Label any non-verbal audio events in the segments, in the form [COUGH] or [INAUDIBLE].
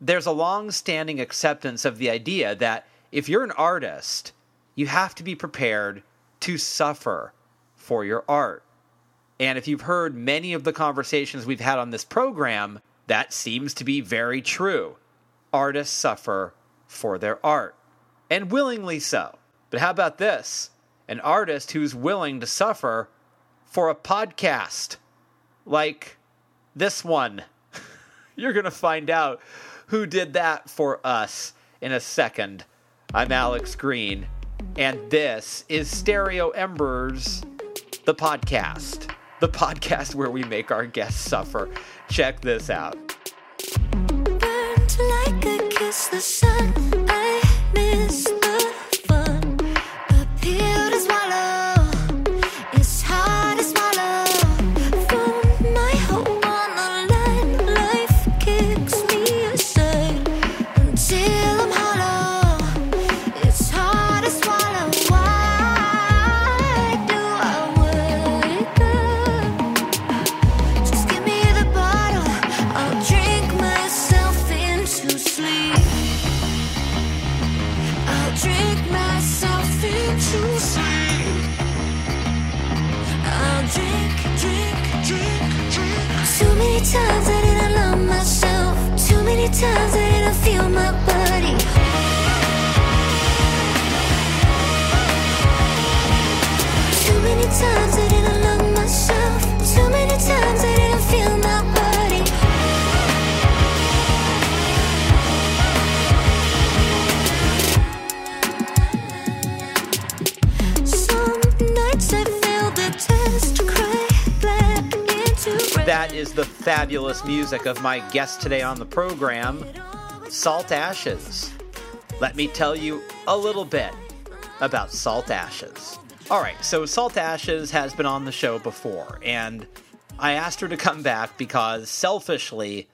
there's a long standing acceptance of the idea that if you're an artist, you have to be prepared to suffer for your art. And if you've heard many of the conversations we've had on this program, that seems to be very true. Artists suffer for their art, and willingly so. But how about this? An artist who's willing to suffer for a podcast like this one. [LAUGHS] You're going to find out who did that for us in a second. I'm Alex Green, and this is Stereo Embers, the podcast. The podcast where we make our guests suffer. Check this out. Burned like a kiss the sun. That is the fabulous music of my guest today on the program, Salt Ashes. Let me tell you a little bit about Salt Ashes. All right, so Salt Ashes has been on the show before, and I asked her to come back because selfishly,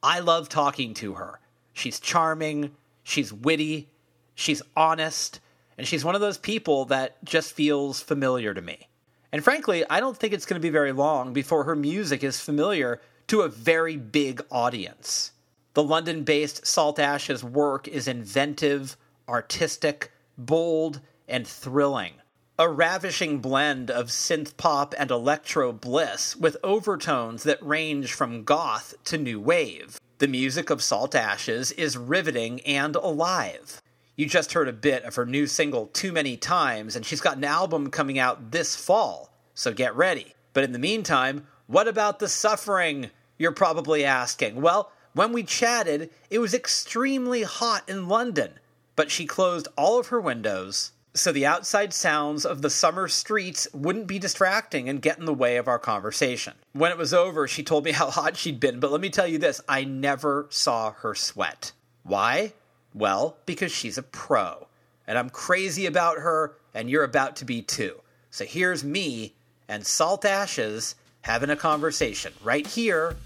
I love talking to her. She's charming, she's witty, she's honest, and she's one of those people that just feels familiar to me. And frankly, I don't think it's going to be very long before her music is familiar to a very big audience. The London based Salt Ash's work is inventive, artistic, bold, and thrilling. A ravishing blend of synth pop and electro bliss with overtones that range from goth to new wave. The music of Salt Ashes is riveting and alive. You just heard a bit of her new single Too Many Times, and she's got an album coming out this fall, so get ready. But in the meantime, what about the suffering? You're probably asking. Well, when we chatted, it was extremely hot in London, but she closed all of her windows so the outside sounds of the summer streets wouldn't be distracting and get in the way of our conversation. When it was over, she told me [LAUGHS] how hot she'd been, but let me tell you this I never saw her sweat. Why? Well, because she's a pro. And I'm crazy about her, and you're about to be too. So here's me and Salt Ashes having a conversation right here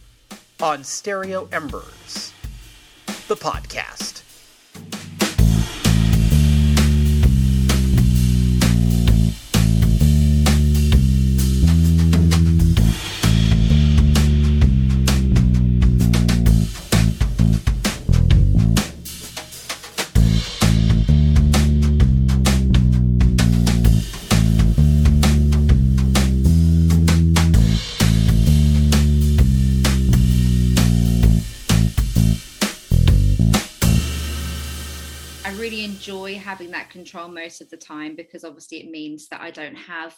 on Stereo Embers, the podcast. Control most of the time because obviously it means that I don't have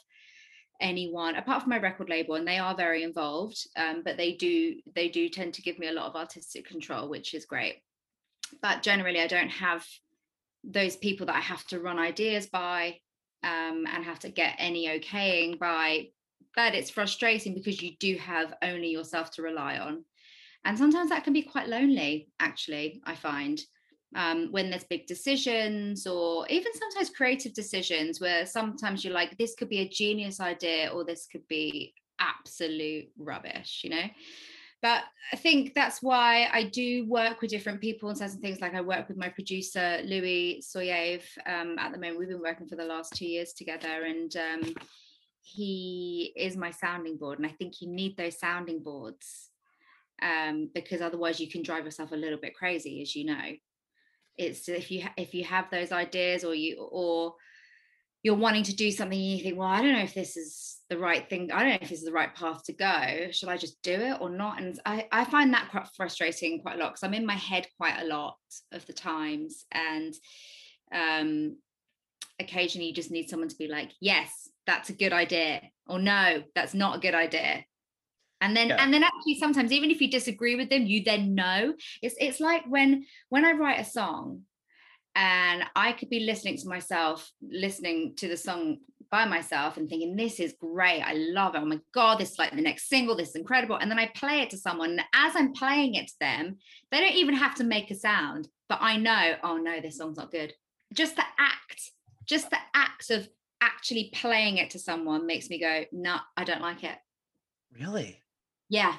anyone apart from my record label and they are very involved um, but they do they do tend to give me a lot of artistic control which is great. But generally I don't have those people that I have to run ideas by um, and have to get any okaying by but it's frustrating because you do have only yourself to rely on. And sometimes that can be quite lonely actually I find um, when there's big decisions or even sometimes creative decisions where sometimes you're like this could be a genius idea or this could be absolute rubbish you know but i think that's why i do work with different people and certain things like i work with my producer louis soyev um, at the moment we've been working for the last two years together and um, he is my sounding board and i think you need those sounding boards um, because otherwise you can drive yourself a little bit crazy, as you know. It's if you if you have those ideas or you or you're wanting to do something and you think, well, I don't know if this is the right thing. I don't know if this is the right path to go. Should I just do it or not? And I, I find that quite frustrating quite a lot because I'm in my head quite a lot of the times. And um, occasionally you just need someone to be like, yes, that's a good idea. Or no, that's not a good idea. And then Yeah. and then actually sometimes even if you disagree with them, you then know. It's it's like when when I write a song and I could be listening to myself, listening to the song by myself and thinking, this is great. I love it. Oh my God, this is like the next single. This is incredible. And then I play it to someone. And as I'm playing it to them, they don't even have to make a sound, but I know, oh no, this song's not good. Just the act, just the act of actually playing it to someone makes me go, no, I don't like it. Really? Yeah.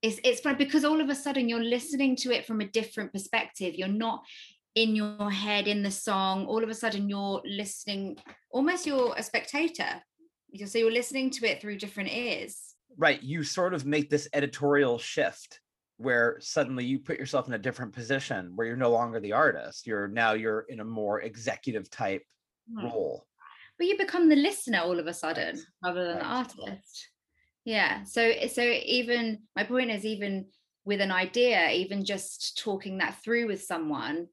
It's it's fun because all of a sudden you're listening to it from a different perspective. You're not in your head in the song. All of a sudden you're listening, almost you're a spectator. So you're listening to it through different ears. Right. You sort of make this editorial shift where suddenly you put yourself in a different position where you're no longer the artist. You're now you're in a more executive type Hmm. role. But you become the listener all of a sudden Right. rather than the artist. Yeah. So so even my point is even with an idea, even just talking that through with someone,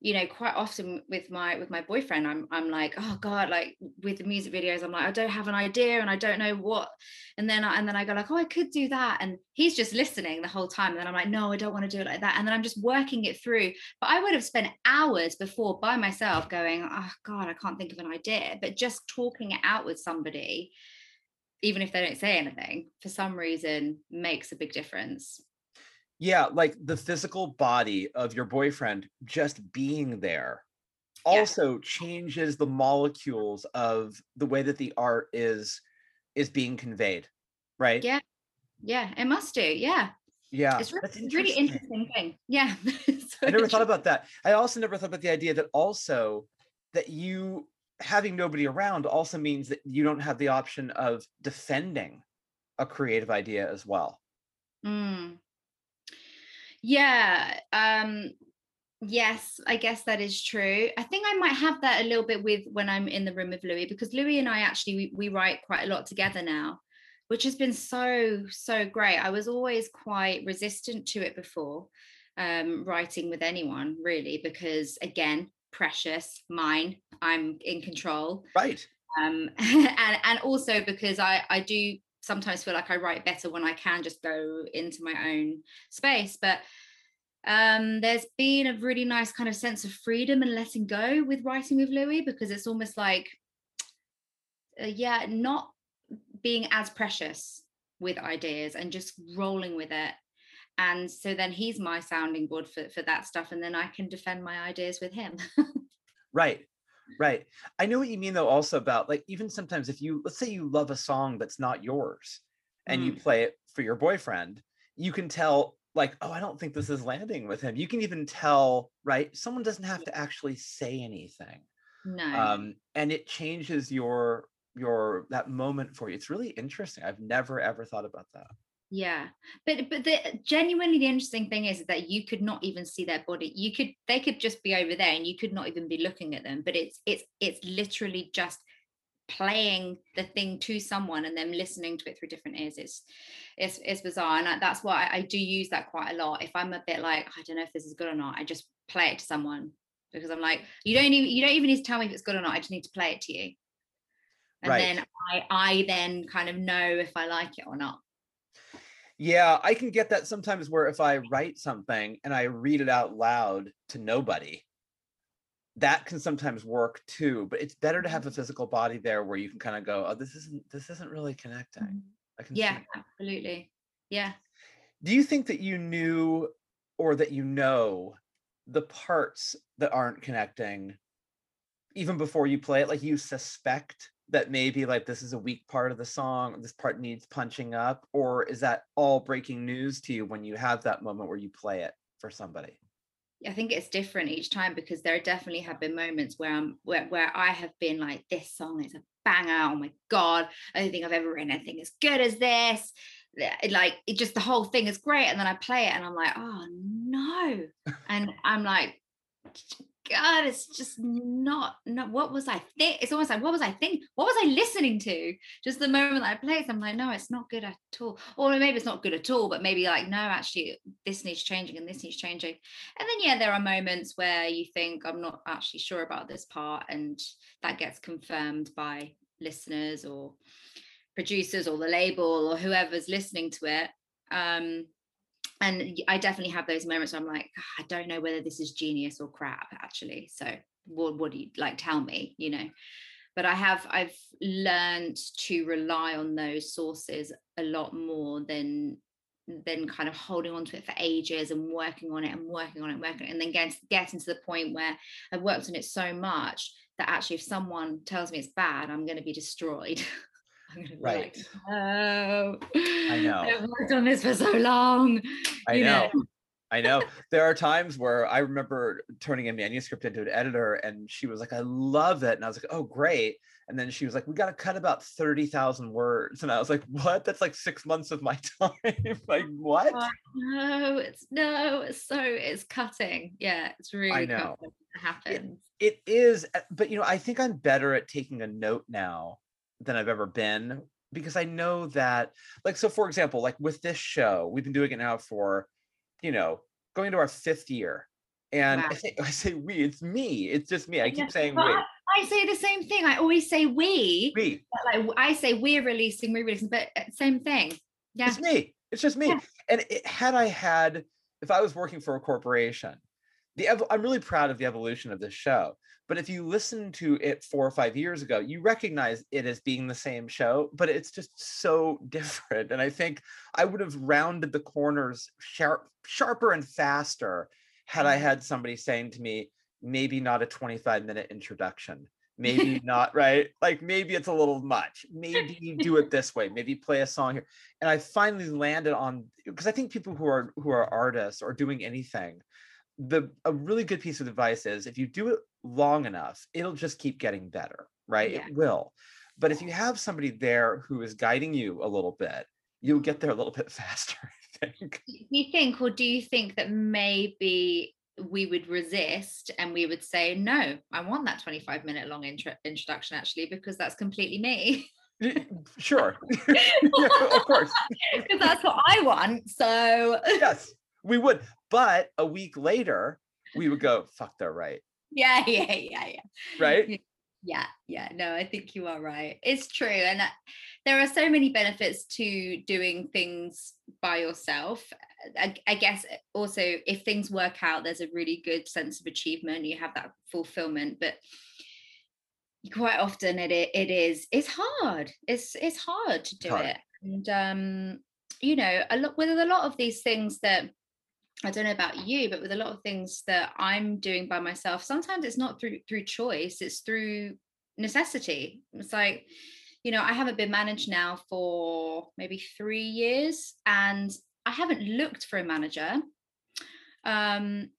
you know, quite often with my with my boyfriend, I'm I'm like, oh God, like with the music videos, I'm like, I don't have an idea and I don't know what. And then I, and then I go like, oh, I could do that. And he's just listening the whole time. And then I'm like, no, I don't want to do it like that. And then I'm just working it through. But I would have spent hours before by myself going, oh God, I can't think of an idea. But just talking it out with somebody, even if they don't say anything, for some reason makes a big difference. Yeah, like the physical body of your boyfriend just being there Yeah. also changes the molecules of the way that the art is is being conveyed. Right? Yeah. Yeah, it must do. Yeah. Yeah. it's, re- that's it's a really interesting thing. Yeah. [LAUGHS] It's I never thought about that. I also never thought about the idea that also that you having nobody around also means that you don't have the option of defending a creative idea as well. Mm. Yeah. Um yes, I guess that is true. I think I might have that a little bit with when I'm in the room with Louis because Louis and I actually we, we write quite a lot together now, which has been so so great. I was always quite resistant to it before um writing with anyone really because again precious mine. I'm in control. Right. um [LAUGHS] and and also because i i do sometimes feel like i write better when i can just go into my own space but um there's been a really nice kind of sense of freedom and letting go with writing with louis because it's almost like uh, yeah not being as precious with ideas and just rolling with it and so then he's my sounding board for, for that stuff and then i can defend my ideas with him [LAUGHS] Right. Right. I know what you mean though also about like even sometimes if you let's say you love a song that's not yours and you play it for your boyfriend, you can tell like, oh, I don't think this is landing with him. You can even tell, right? Someone doesn't have to actually say anything. no Um, and it changes your your that moment for you. It's really interesting. I've never ever thought about that. Yeah, but but the genuinely the interesting thing is that you could not even see their body. You could they could just be over there and you could not even be looking at them. But it's it's it's literally just playing the thing to someone and then listening to it through different ears. It's it's it's bizarre, and I, that's why I, I do use that quite a lot. If I'm a bit like I don't know if this is good or not, I just play it to someone because I'm like you don't even you don't even need to tell me if it's good or not. I just need to play it to you, and Right. then I I then kind of know if I like it or not. Yeah, I can get that sometimes where if I write something and I read it out loud to nobody, that can sometimes work too. But it's better to have a mm-hmm. physical body there where you can kind of go, oh, this isn't this isn't really connecting. Mm-hmm. I can Yeah, absolutely. Yeah. Do you think that you knew or that you know the parts that aren't connecting even before you play it? Like you suspect that maybe like this is a weak part of the song, this part needs punching up, or is that all breaking news to you when you have that moment where you play it for somebody? I think it's different each time because there definitely have been moments where I'm where, where I have been like, this song is a banger. Oh my god, I don't think I've ever written anything as good as this. like it just the whole thing is great and then i play it and i'm like oh no and i'm like god it's just not not what was i think it's almost like what was i think? what was i listening to? Just the moment that i play it i'm like no it's not good at all. Or maybe it's not good at all but maybe like no actually this needs changing and this needs changing. And then yeah there are moments where you think i'm not actually sure about this part and that gets confirmed by listeners or producers or the label or whoever's listening to it. Um and I definitely have those moments where i'm like "Ah, i don't know whether this is genius or crap actually. So what, what do you like tell me you know? But i have i've learned to rely on those sources a lot more than than kind of holding on to it for ages and working on it and working on it and working on it and then getting, getting to the point where i've worked on it so much that actually if someone tells me it's bad i'm going to be destroyed [LAUGHS] I'm gonna be like, Right. no I know. i've worked on this for so long I you know. I know. There are times where I remember turning a manuscript into an editor and she was like, I love it. And I was like, oh, great. And then she was like, we got to cut about 30,000 words. And I was like, what? That's like six months of my [LAUGHS] time. like, what? Oh, no it's no it's so it's cutting yeah it's really know. cutting. it happens It is. uh, But, you know, I think I'm better at taking a note now than I've ever been because I know that, like, so for example, like with this show, we've been doing it now for, you know, going to our fifth year. And I say, [LAUGHS] I say we, it's me. It's just me. I Yeah, keep saying but we. I, I say the same thing i always say we We. like I say we're releasing, we're releasing, but uh, same thing. Yeah. It's me. It's just me. Yeah. And it, had I had, if I was working for a corporation, the ev- I'm really proud of the evolution of this show. But if you listen to it four or five years ago, you recognize it as being the same show, but it's just so [LAUGHS] different. And I think I would have rounded the corners sharp, sharper and faster had I Mhm. had somebody saying to me, maybe not a 25 minute introduction. Maybe [LAUGHS] not, right? Like maybe it's a little much. Maybe you do it this way. Maybe play a song here. And I finally landed on because I think people who are who are artists or doing anything, the a really good piece of advice is if you do it long enough, it'll just keep getting better, right? Yeah. It will. But if you have somebody there who is guiding you a little bit, you'll get there a little bit [LAUGHS] faster, I think. Do you think, or do you think that maybe we would resist and we would say, no, I want that 25 minute long intro- introduction actually, because that's completely me. Sure. [LAUGHS] [LAUGHS] Yeah, of course. Because that's what I want. So Yes, we would. But a week later, we would go, fuck, they're right. yeah, [LAUGHS] yeah, yeah, yeah. Right? Yeah, yeah, no, I think you are right. It's true. And uh, there are so many benefits to doing things by yourself. I, I guess also if things work out, there's a really good sense of achievement. You have that fulfillment, but quite often it it is it's hard. It's it's hard to do hard. it. And um, you know, a lot with a lot of these things that I don't know about you, but with a lot of things that I'm doing by myself, sometimes it's not through through choice, it's through necessity. It's like, you know, I haven't been managed now for maybe three years and I haven't looked for a manager. Um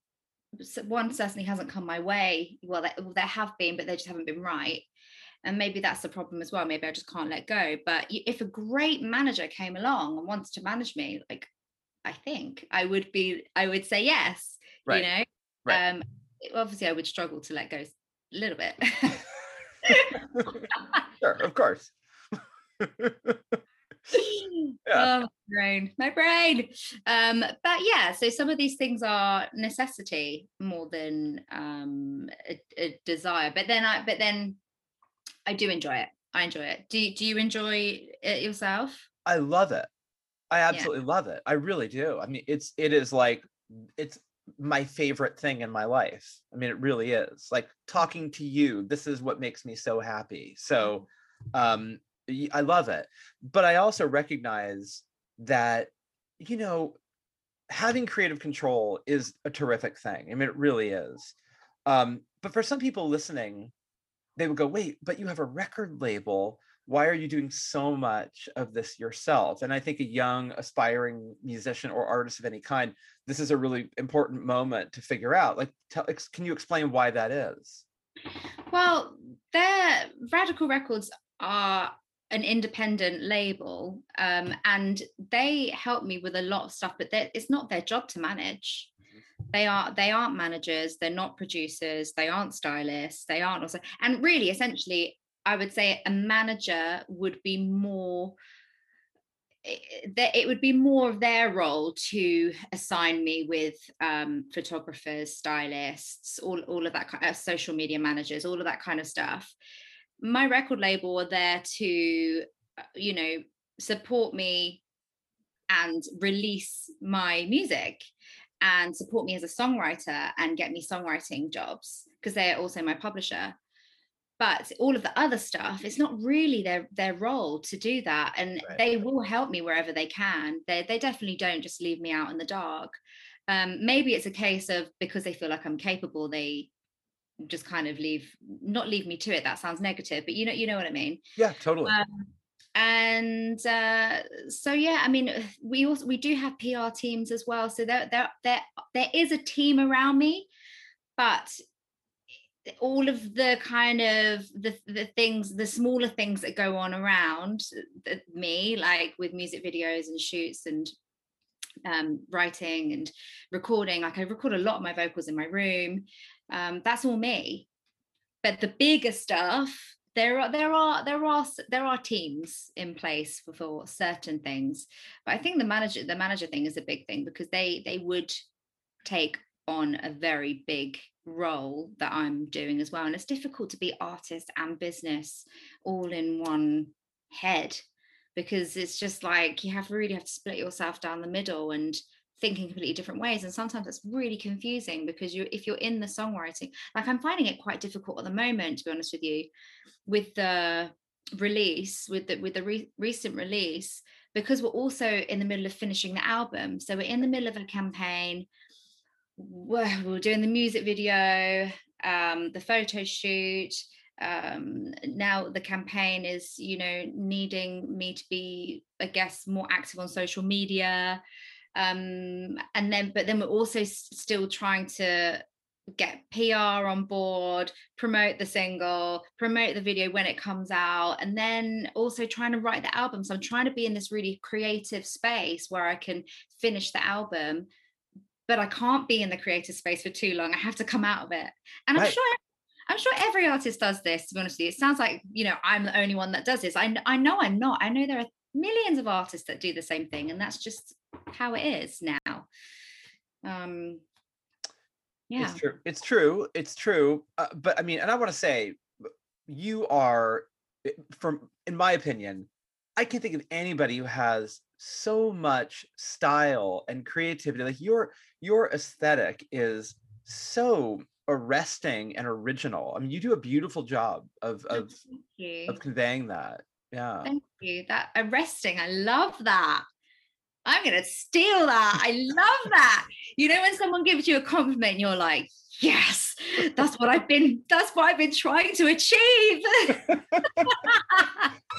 one certainly hasn't come my way. Well, there, have been, but they just haven't been right. And maybe that's the problem as well. Maybe I just can't let go. But if a great manager came along and wanted to manage me, like I think I would be, I would say yes. Right. You know, Right. um, obviously I would struggle to let go a little bit. [LAUGHS] sure, of course. [LAUGHS] [LAUGHS] oh, my brain, my brain. Um, but yeah, so some of these things are necessity more than um, a, a desire. But then I, but then I do enjoy it. I enjoy it. Do Do you enjoy it yourself? I love it. I absolutely love it. I really do. I mean, it's it is like it's my favorite thing in my life. I mean, it really is. Like talking to you, this is what makes me so happy. So um I love it. But I also recognize that you know, having creative control is a terrific thing. I mean, it really is. Um, but for some people listening, they would go, wait, but you have a record label. Why are you doing so much of this yourself? And I think a young, aspiring musician or artist of any kind, this is a really important moment to figure out. Like, tell, can you explain why that is? Well, their radical records are an independent label um, and they help me with a lot of stuff but it's not their job to manage they are they aren't managers they're not producers they aren't stylists they aren't also and really essentially i would say a manager would be more that it would be more of their role to assign me with um, photographers, stylists, all, all of that kind of social media managers, all of that kind of stuff. My record label are there to, uh, you know, support me and release my music and support me as a songwriter and get me songwriting jobs because they're also my publisher but all of the other stuff it's not really their their role to do that and Right. they will help me wherever they can they they definitely don't just leave me out in the dark um maybe it's a case of because they feel like i'm capable they just kind of leave not leave me to it that sounds negative but you know you know what i mean Yeah, totally. um, and uh, so yeah i mean we also we do have pr teams as well so there there there, there is a team around me but all of the kind of the, the things the smaller things that go on around th- me like with music videos and shoots and um, writing and recording like i record a lot of my vocals in my room um, that's all me. But the bigger stuff there are there are there are there are teams in place for, for certain things. But i think the manager the manager thing is a big thing because they they would take on a very big role that i'm doing as well and it's difficult to be artist and business all in one head because it's just like you have really have to split yourself down the middle and think in completely different ways and sometimes it's really confusing because you if you're in the songwriting like i'm finding it quite difficult at the moment to be honest with you with the release with the with the re- recent release because we're also in the middle of finishing the album. So we're in the middle of a campaign we're, we're doing the music video um the photo shoot um now the campaign is you know needing me to be i guess more active on social media um and then but then we're also s- still trying to get PR on board, promote the single, promote the video when it comes out, and then also trying to write the album. So I'm trying to be in this really creative space where I can finish the album, but I can't be in the creative space for too long. I have to come out of it. And I'm sure I'm sure every artist does this, to be honest with you. It sounds like, you know, I'm the only one that does this. I, I know I'm not. I know there are millions of artists that do the same thing, and that's just how it is now. Um, yeah. It's true. It's true. It's true. Uh, but I mean, and I want to say, you are, from in my opinion, I can't think of anybody who has so much style and creativity. Like your your aesthetic is so arresting and original. I mean, you do a beautiful job of oh, of of conveying that. Yeah. Thank you. That arresting. I love that. I'm gonna steal that. I love that. You know, when someone gives you a compliment, you're like, yes, that's what I've been, that's what I've been trying to achieve. [LAUGHS]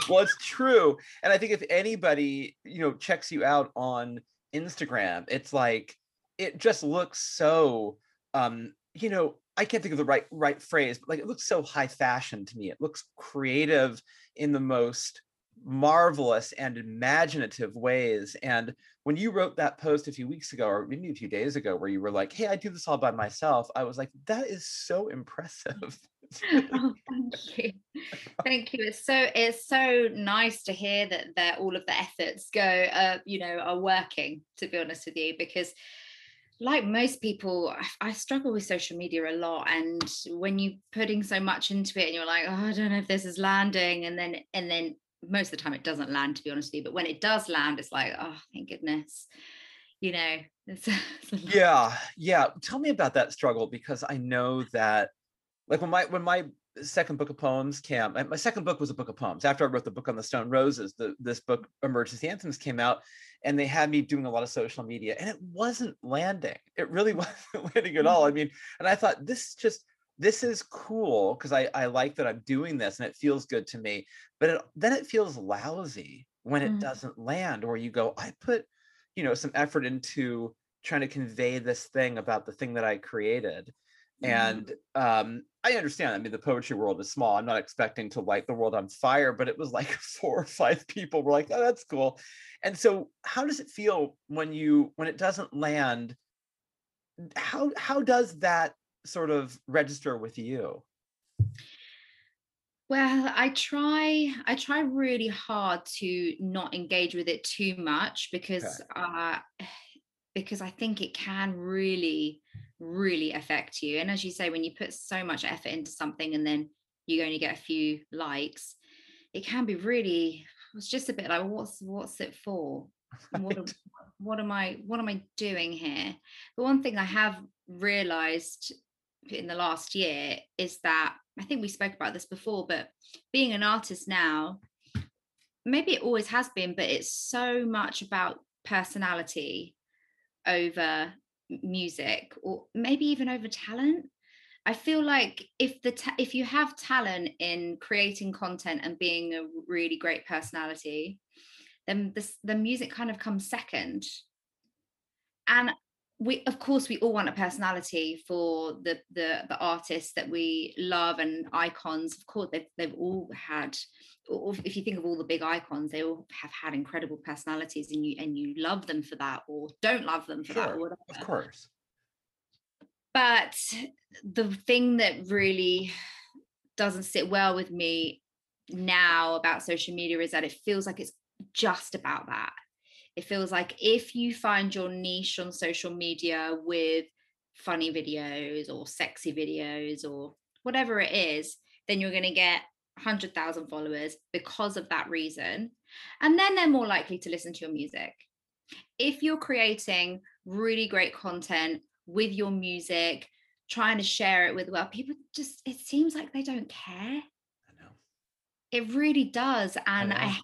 well it's true and i think if anybody you know checks you out on instagram it's like it just looks so um you know i can't think of the right right phrase but like it looks so high fashion to me it looks creative in the most marvelous and imaginative ways and when you wrote that post a few weeks ago or maybe a few days ago where you were like hey i do this all by myself i was like that is so impressive [LAUGHS] oh, thank you. Thank you. It's so it's so nice to hear that that all of the efforts go uh, you know, are working, to be honest with you, because like most people, I, I struggle with social media a lot. And when you're putting so much into it and you're like, oh, I don't know if this is landing, and then and then most of the time it doesn't land, to be honest with you. But when it does land, it's like, oh, thank goodness. You know, it's, [LAUGHS] it's yeah yeah. Tell me about that struggle because i know that like when my when my second book of poems came my, my second book was a book of poems. After i wrote the book on the stone roses the, this book emergency anthems came out and they had me doing a lot of social media and it wasn't landing. It really [LAUGHS] wasn't landing at all. I mm-hmm. mean and i thought this just this is cool because I, I like that i'm doing this and it feels good to me but it, then it feels lousy when it Mhm. doesn't land or you go i put you know some effort into trying to convey this thing about the thing that I created. and um i understand i mean the poetry world is small i'm not expecting to light the world on fire but it was like [LAUGHS] four or five people were like oh that's cool and so how does it feel when you when it doesn't land how how does that sort of register with you Well, I try I try really hard to not engage with it too much because uh [SIGHS] because I think it can really really affect you. And as you say when you put so much effort into something and then you only get a few likes, it can be really it's just a bit like what's what's it for? [LAUGHS] What am- what am I what am I doing here? The one thing I have realized in the last year is that I think we spoke about this before, but being an artist now, maybe it always has been, but it's so much about personality over music or maybe even over talent. I feel like if the ta- if you have talent in creating content and being a really great personality, then this, the music kind of comes second. And we of course we all want a personality for the the the artists that we love and icons. Of course they've, they've all had or if you think of all the big icons they all have had incredible personalities and you and you love them for that or don't love them for that or whatever of course. But the thing that really doesn't sit well with me now about social media is that it feels like it's just about that. It feels like if you find your niche on social media with funny videos or sexy videos or whatever it is, then you're going to get 100,000 followers because of that reason. And then they're more likely to listen to your music. If you're creating really great content with your music, trying to share it with well, people just it seems like they don't care. i know It really does. And know. I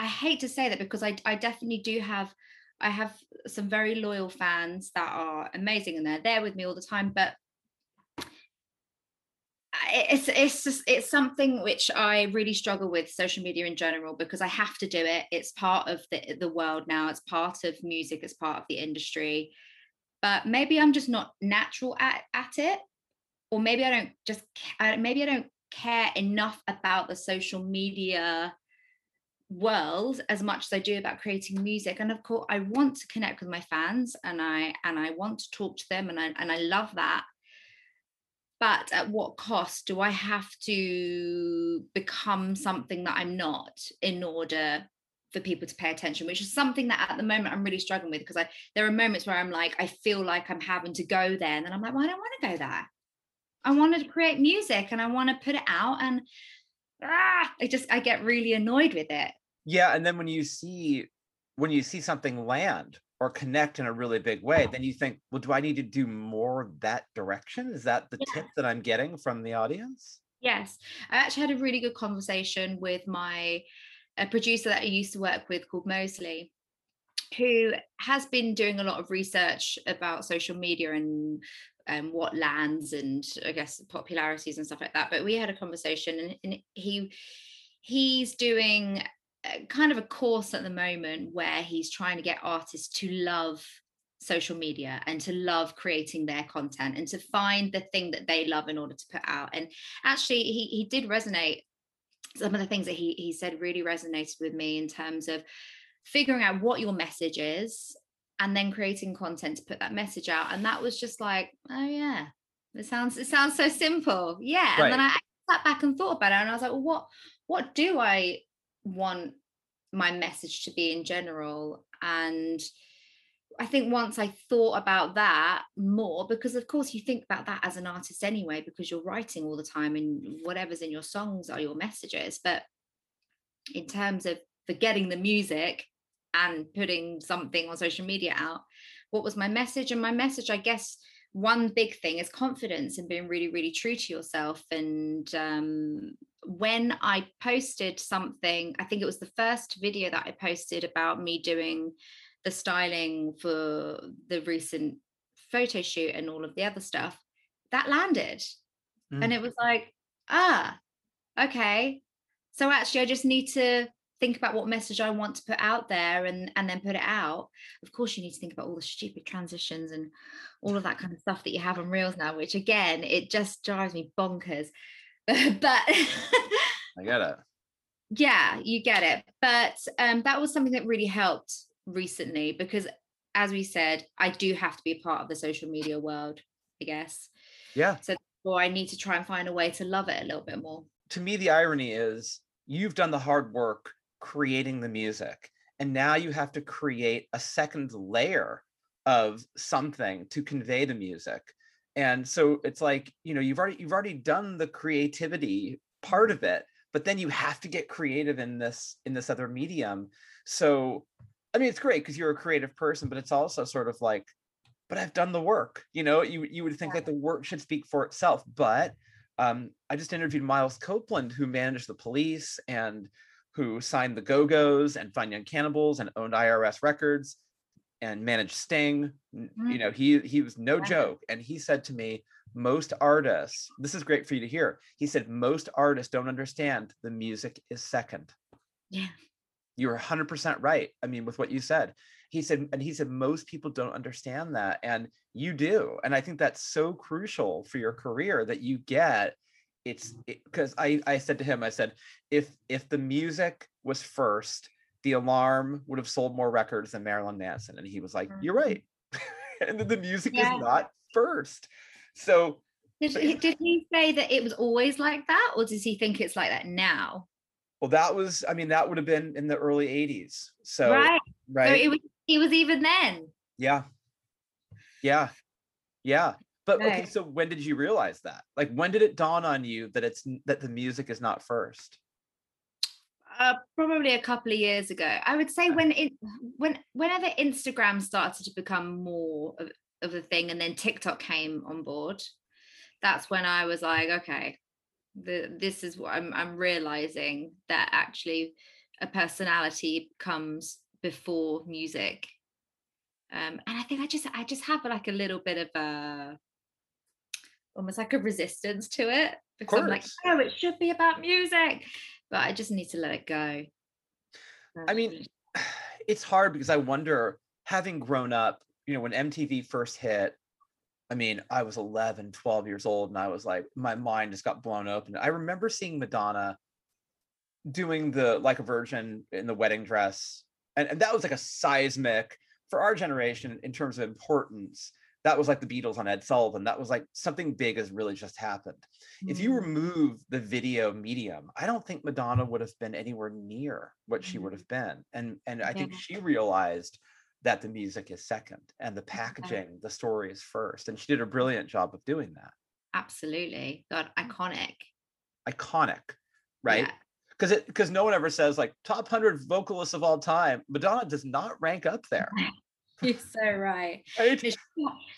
I hate to say that because I I definitely do have I have some very loyal fans that are amazing and they're there with me all the time, but it's it's just it's something which I really struggle with social media in general because I have to do it. It's part of the the world now. It's part of music. It's part of the industry. But maybe I'm just not natural at, at it, or maybe I don't just maybe I don't care enough about the social media world as much as I do about creating music. And of course, I want to connect with my fans, and I and I want to talk to them, and I and I love that but at what cost do I have to become something that I'm not in order for people to pay attention, which is something that at the moment I'm really struggling with because I there are moments where I'm like, I feel like I'm having to go there, and then I'm like, well, I don't want to go there. I want to create music and I want to put it out, and ah, I just I get really annoyed with it. Yeah and then when you see when you see something land or connect in a really big way then you think well do i need to do more that direction is that the Yeah. tip that i'm getting from the audience Yes, I actually had a really good conversation with my a producer that I used to work with called Mosley, who has been doing a lot of research about social media and um, what lands and I guess popularities and stuff like that. But we had a conversation, and, and he he's doing kind of a course at the moment where he's trying to get artists to love social media and to love creating their content and to find the thing that they love in order to put out. And actually he he did resonate. Some of the things that he he said really resonated with me in terms of figuring out what your message is and then creating content to put that message out. And that was just like oh yeah it sounds it sounds so simple. Yeah. And then I sat back and thought about it and I was like well, what what do I want my message to be in general and I think once I thought about that more, because of course you think about that as an artist anyway, because you're writing all the time and whatever's in your songs are your messages. But in terms of forgetting the music and putting something on social media out, what was my message? And my message, I guess, one big thing is confidence and being really, really true to yourself. And um, when I posted something, I think it was the first video that I posted about me doing the styling for the recent photo shoot and all of the other stuff that landed and Mm. it was like ah okay so actually i just need to think about what message I want to put out there and and then put it out. Of course, you need to think about all the stupid transitions and all of that kind of stuff that you have on Reels now, which again, it just drives me bonkers. [LAUGHS] but [LAUGHS] I get it. yeah, you get it. But um, that was something that really helped recently because, as we said, I do have to be a part of the social media world, I guess. Yeah. Or I need to try and find a way to love it a little bit more. To me, the irony is you've done the hard work creating the music, and now you have to create a second layer of something to convey the music. And so it's like, you know, you've already you've already done the creativity part of it, but then you have to get creative in this in this other medium. So I mean, it's great because you're a creative person, but it's also sort of like, but I've done the work. You know, you you would think Yeah. that the work should speak for itself, but um, I just interviewed Miles Copeland, who managed the police and who signed the Go Go's and Fine Young Cannibals and owned IRS Records and managed Sting. N- You Mm. know, he he was no Wow. joke, and he said to me, most artists. This is great for you to hear. He said most artists don't understand the music is second Yeah. you're 100% right i mean with what you said he said and he said most people don't understand that and you do and i think that's so crucial for your career that you get it's because i i said to him i said if if the music was first the alarm would have sold more records than marilyn manson and he was like you're Mhm. right [LAUGHS] and then the music Yeah. is not first so Did, But- he, did he say that it was always like that, or does he think it's like that now? well that was i mean that would have been in the early 80s so right. right So it was. It was even then. Yeah. Yeah. Yeah. But okay, so when did you realize that? Like when did it dawn on you that it's that the music is not first? Uh, probably a couple of years ago. I would say when it when whenever Instagram started to become more of, of a thing, and then TikTok came on board, that's when I was like, okay, the, this is what I'm I'm realizing that actually a personality comes before music. Um, and I think I just I just have like a little bit of a almost like a resistance to it because I'm like, oh, it should be about music, but I just need to let it go. I mean, um, [SIGHS] it's hard because I wonder, having grown up, you know, when MTV first hit, I mean, I was 11, 12 years old, and I was like, my mind just got blown open. I remember seeing Madonna doing the like a virgin in the wedding dress. And, and that was like a seismic for our generation in terms of importance. That was like the Beatles on Ed Sullivan. That was like something big has really just happened. If you Mm. remove the video medium, I don't think Madonna would have been anywhere near what she would Mhm. have been. And and I think she realized that the music is second and the packaging, the story is first. And she did a brilliant job of doing that. absolutely, God, iconic, Iconic, right? Yeah. Because it because no one ever says like top hundred vocalists of all time. Madonna does not rank up there. [LAUGHS] [LAUGHS] You're so right. Right? She,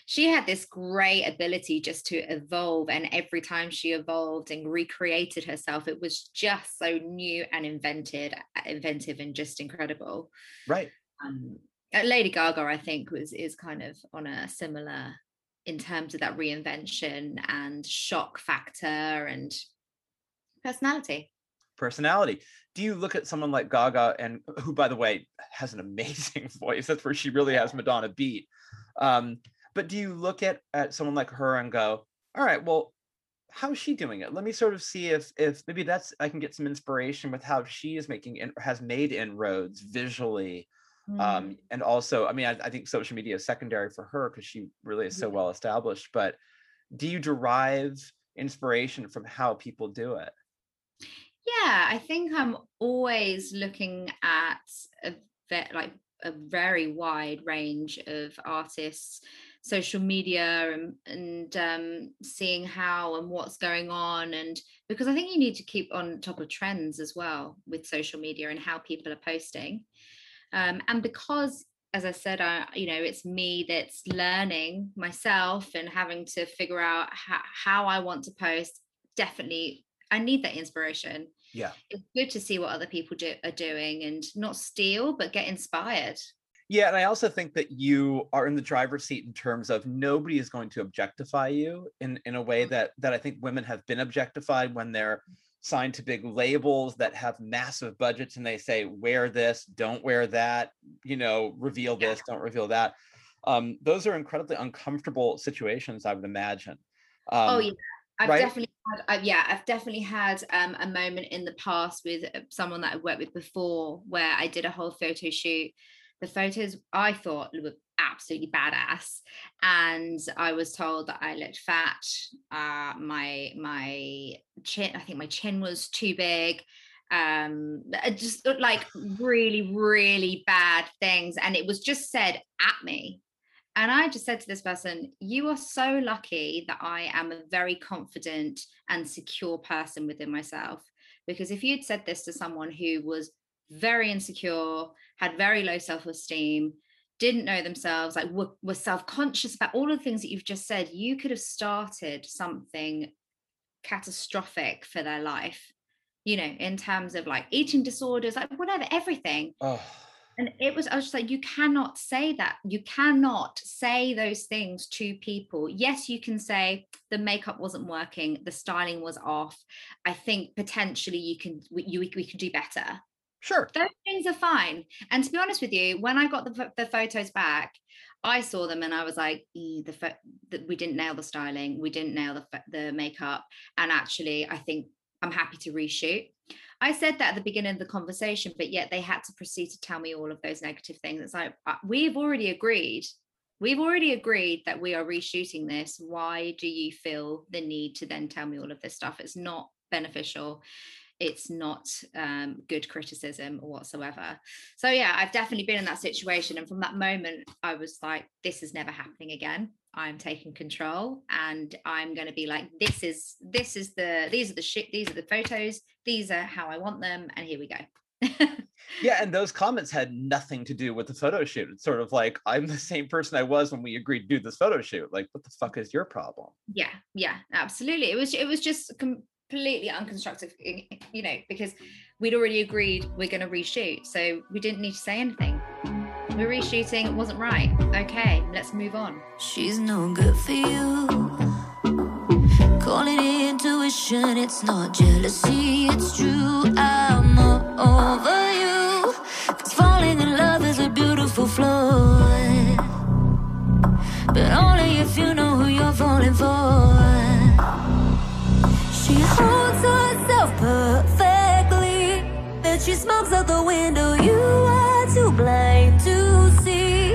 she had this great ability just to evolve, and every time she evolved and recreated herself, it was just so new and invented, inventive, and just incredible. Right. Um, uh, Lady Gaga, I think, was is kind of on a similar in terms of that reinvention and shock factor and personality. Personality. Do you look at someone like Gaga and who by the way has an amazing [LAUGHS] voice? That's where she really has Madonna beat. Um, but do you look at at someone like her and go, all right, well, how's she doing it? Let me sort of see if if maybe that's I can get some inspiration with how she is making in, has made inroads visually. Mm. Um, and also, I mean, I, I think social media is secondary for her because she really is so well established. But do you derive inspiration from how people do it? Yeah, I think I'm always looking at a ve- like a very wide range of artists, social media, and and um, seeing how and what's going on, and because I think you need to keep on top of trends as well with social media and how people are posting, um, and because. As I said, I, you know, it's me that's learning myself and having to figure out how, how I want to post. Definitely, I need that inspiration Yeah. it's good to see what other people do, are doing and not steal but get inspired Yeah, and I also think that you are in the driver's seat in terms of nobody is going to objectify you in in a way Mhm. that that I think women have been objectified when they're signed to big labels that have massive budgets and they say wear this don't wear that you know reveal Yeah. this don't reveal that um, those are incredibly uncomfortable situations i would imagine um, oh yeah I've right? definitely had, uh, yeah, I've definitely had um, a moment in the past with uh, someone that I worked with before where I did a whole photo shoot. The photos I thought were absolutely badass, and I was told that I looked fat. Uh, my my chin, I think my chin was too big. Um, it just looked like really, really bad things, and it was just said at me. And I just said to this person, You are so lucky that I am a very confident and secure person within myself. Because if you'd said this to someone who was very insecure, had very low self esteem, didn't know themselves, like were, were self conscious about all of the things that you've just said, you could have started something catastrophic for their life, you know, in terms of like eating disorders, like whatever, everything oh, and it was i was just like you cannot say that. You cannot say those things to people. Yes you can say the makeup wasn't working. The styling was off. I think potentially you can we, you, we could do better. Sure. Those things are fine. And to be honest with you when i got the, the photos back i saw them and i was like "Eh, the, pho- the we didn't nail the styling. We didn't nail the, the makeup. And actually i think i'm happy to reshoot I said that at the beginning of the conversation, but yet they had to proceed to tell me all of those negative things. It's like uh, we've already agreed. We've already agreed that we are reshooting this. Why do you feel the need to then tell me all of this stuff? It's not beneficial. It's not um, good criticism whatsoever. So yeah, I've definitely been in that situation, and from that moment, I was like, "This is never happening again." I'm taking control and I'm going to be like this is this is the these are the shit these are the photos these are how I want them and here we go. [LAUGHS] yeah and those comments had nothing to do with the photo shoot it's sort of like i'm the same person i was when we agreed to do this photo shoot like what the fuck is your problem yeah, yeah, absolutely. It was it was just completely unconstructive, you know, because we'd already agreed we're going to reshoot, so we didn't need to say anything. We're reshooting, it wasn't right. Okay, let's move on. She's no good for you. Call it intuition, it's not jealousy, it's true. I'm over you. 'Cause falling in love is a beautiful flaw. But only if you know who you're falling for. She smokes out the window. You are too blind to see.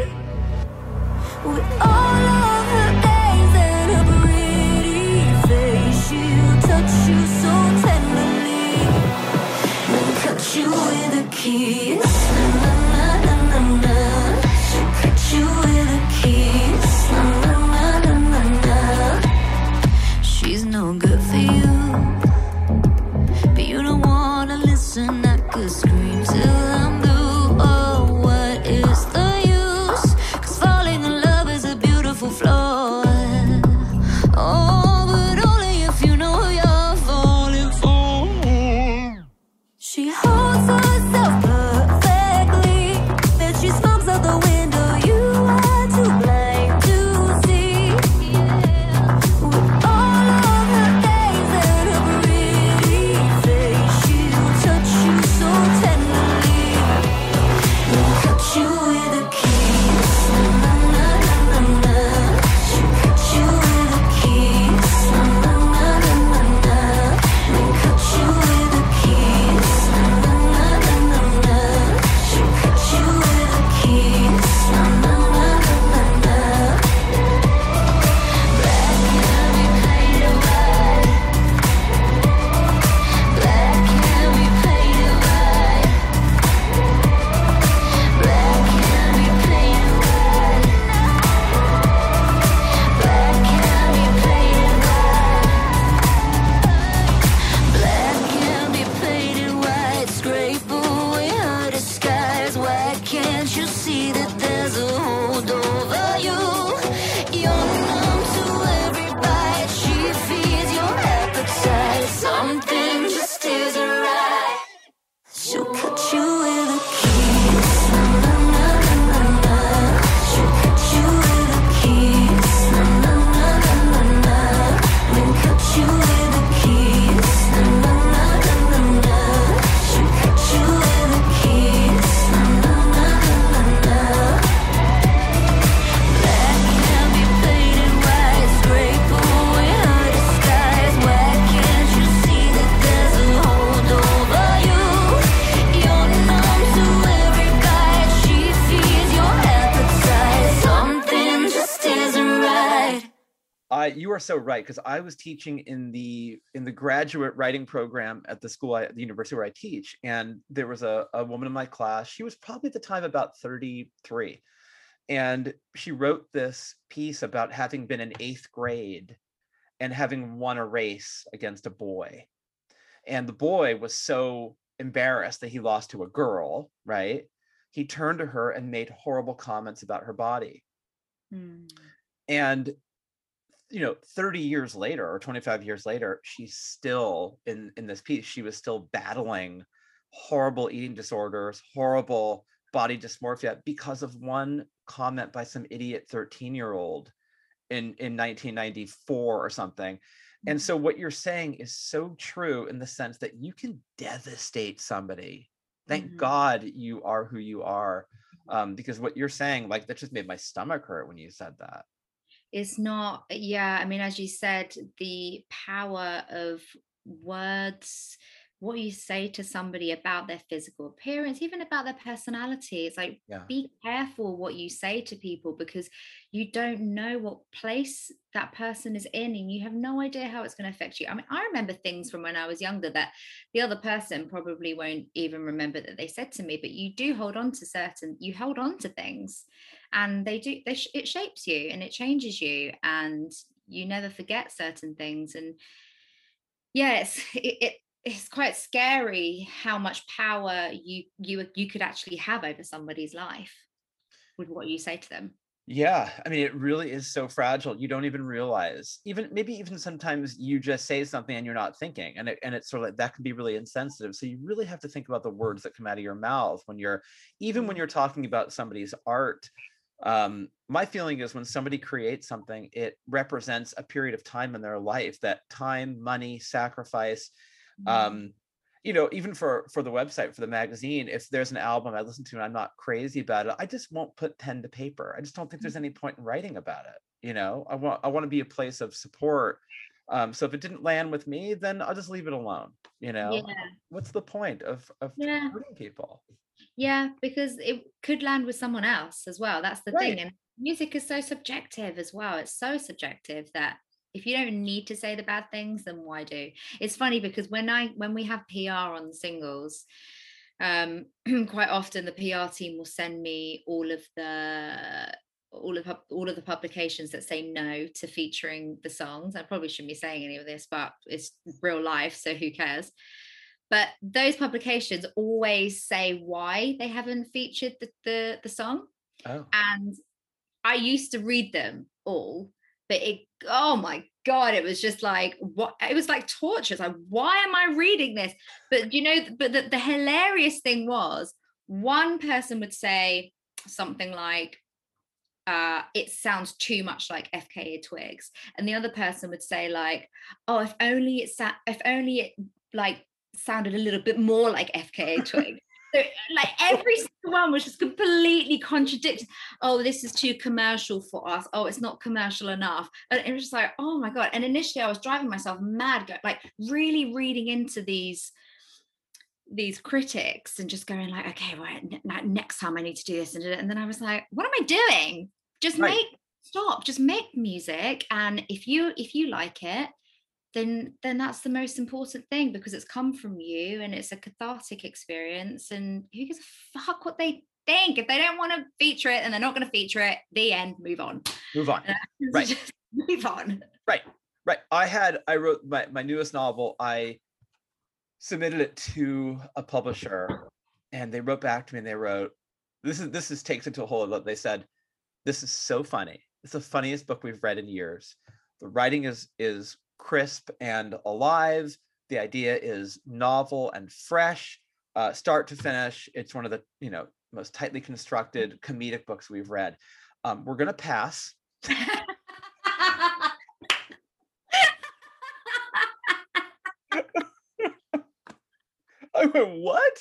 With all of her gaze and her pretty face, she'll touch you so tenderly. Then cut you with a kiss. So right because I was teaching in the in the graduate writing program at the school at the university where I teach, and there was a, a woman in my class. She was probably at the time about 33. And she wrote this piece about having been in eighth grade and having won a race against a boy. And the boy was so embarrassed that he lost to a girl, right? He turned to her and made horrible comments about her body. Mm. And you know 30 years later or 25 years later she's still in in this piece she was still battling horrible eating disorders horrible body dysmorphia because of one comment by some idiot 13 year old in in 1994 or something. And so what you're saying is so true in the sense that you can devastate somebody. Thank Mhm. god you are who you are um, because what you're saying like that just made my stomach hurt when you said that it's not yeah i mean as you said the power of words what you say to somebody about their physical appearance even about their personality it's like Yeah. be careful what you say to people because you don't know what place that person is in and you have no idea how it's going to affect you i mean i remember things from when i was younger that the other person probably won't even remember that they said to me but you do hold on to certain you hold on to things and they do they sh- it shapes you and it changes you and you never forget certain things and yeah it's [LAUGHS] it, it it's quite scary how much power you you you could actually have over somebody's life with what you say to them Yeah, I mean, it really is so fragile. You don't even realize. Even maybe even sometimes you just say something and you're not thinking, and it, and it's sort of like that can be really insensitive. So you really have to think about the words that come out of your mouth when you're, even when you're talking about somebody's art. Um, my feeling is when somebody creates something, it represents a period of time in their life. That time, money, sacrifice, um you know even for for the website for the magazine if there's an album i listen to and i'm not crazy about it i just won't put pen to paper. I just don't think there's any point in writing about it you know? I want i want to be a place of support. Um so if it didn't land with me then i'll just leave it alone you know? Yeah. What's the point of of Yeah. hurting people? Yeah because it could land with someone else as well that's the Right. thing and music is so subjective as well it's so subjective that if you don't need to say the bad things then why do? It's funny because when i when we have pr on singles um [CLEARS THROAT] quite often the pr team will send me all of the all of all of the publications that say no to featuring the songs. I probably shouldn't be saying any of this but it's real life so who cares? But those publications always say why they haven't featured the, the, the song. Oh. And I used to read them all, but it oh my god, it was just like what it was like torture. It's like, why am I reading this? But you know, but the, the hilarious thing was one person would say something like uh, it sounds too much like FKA Twigs, and the other person would say like, "Oh, if only it sa- if only it like sounded a little bit more like FKA Twigs." So like every single one was just completely contradicted. Oh this is too commercial for us. Oh it's not commercial enough. And it was just like oh my god. And initially i was driving myself mad like really reading into these these critics and just going like okay right ne- ne- next time i need to do this. And, and then i was like what am i doing? Just Right. make stop just make music. And if you if you like it then then that's the most important thing because it's come from you and it's a cathartic experience. And who gives a fuck what they think? If they don't want to feature it and they're not going to feature it the end move on. Move on. [LAUGHS] Right. move on. Right right. I had i wrote my, my newest novel. I submitted it to a publisher and they wrote back to me and they wrote this is this is takes it to a whole other they said this is so funny. It's the funniest book we've read in years. The writing is is crisp and alive. The idea is novel and fresh uh, start to finish. It's one of the you know most tightly constructed comedic books we've read. Um, we're going to pass. [LAUGHS] [LAUGHS] I went what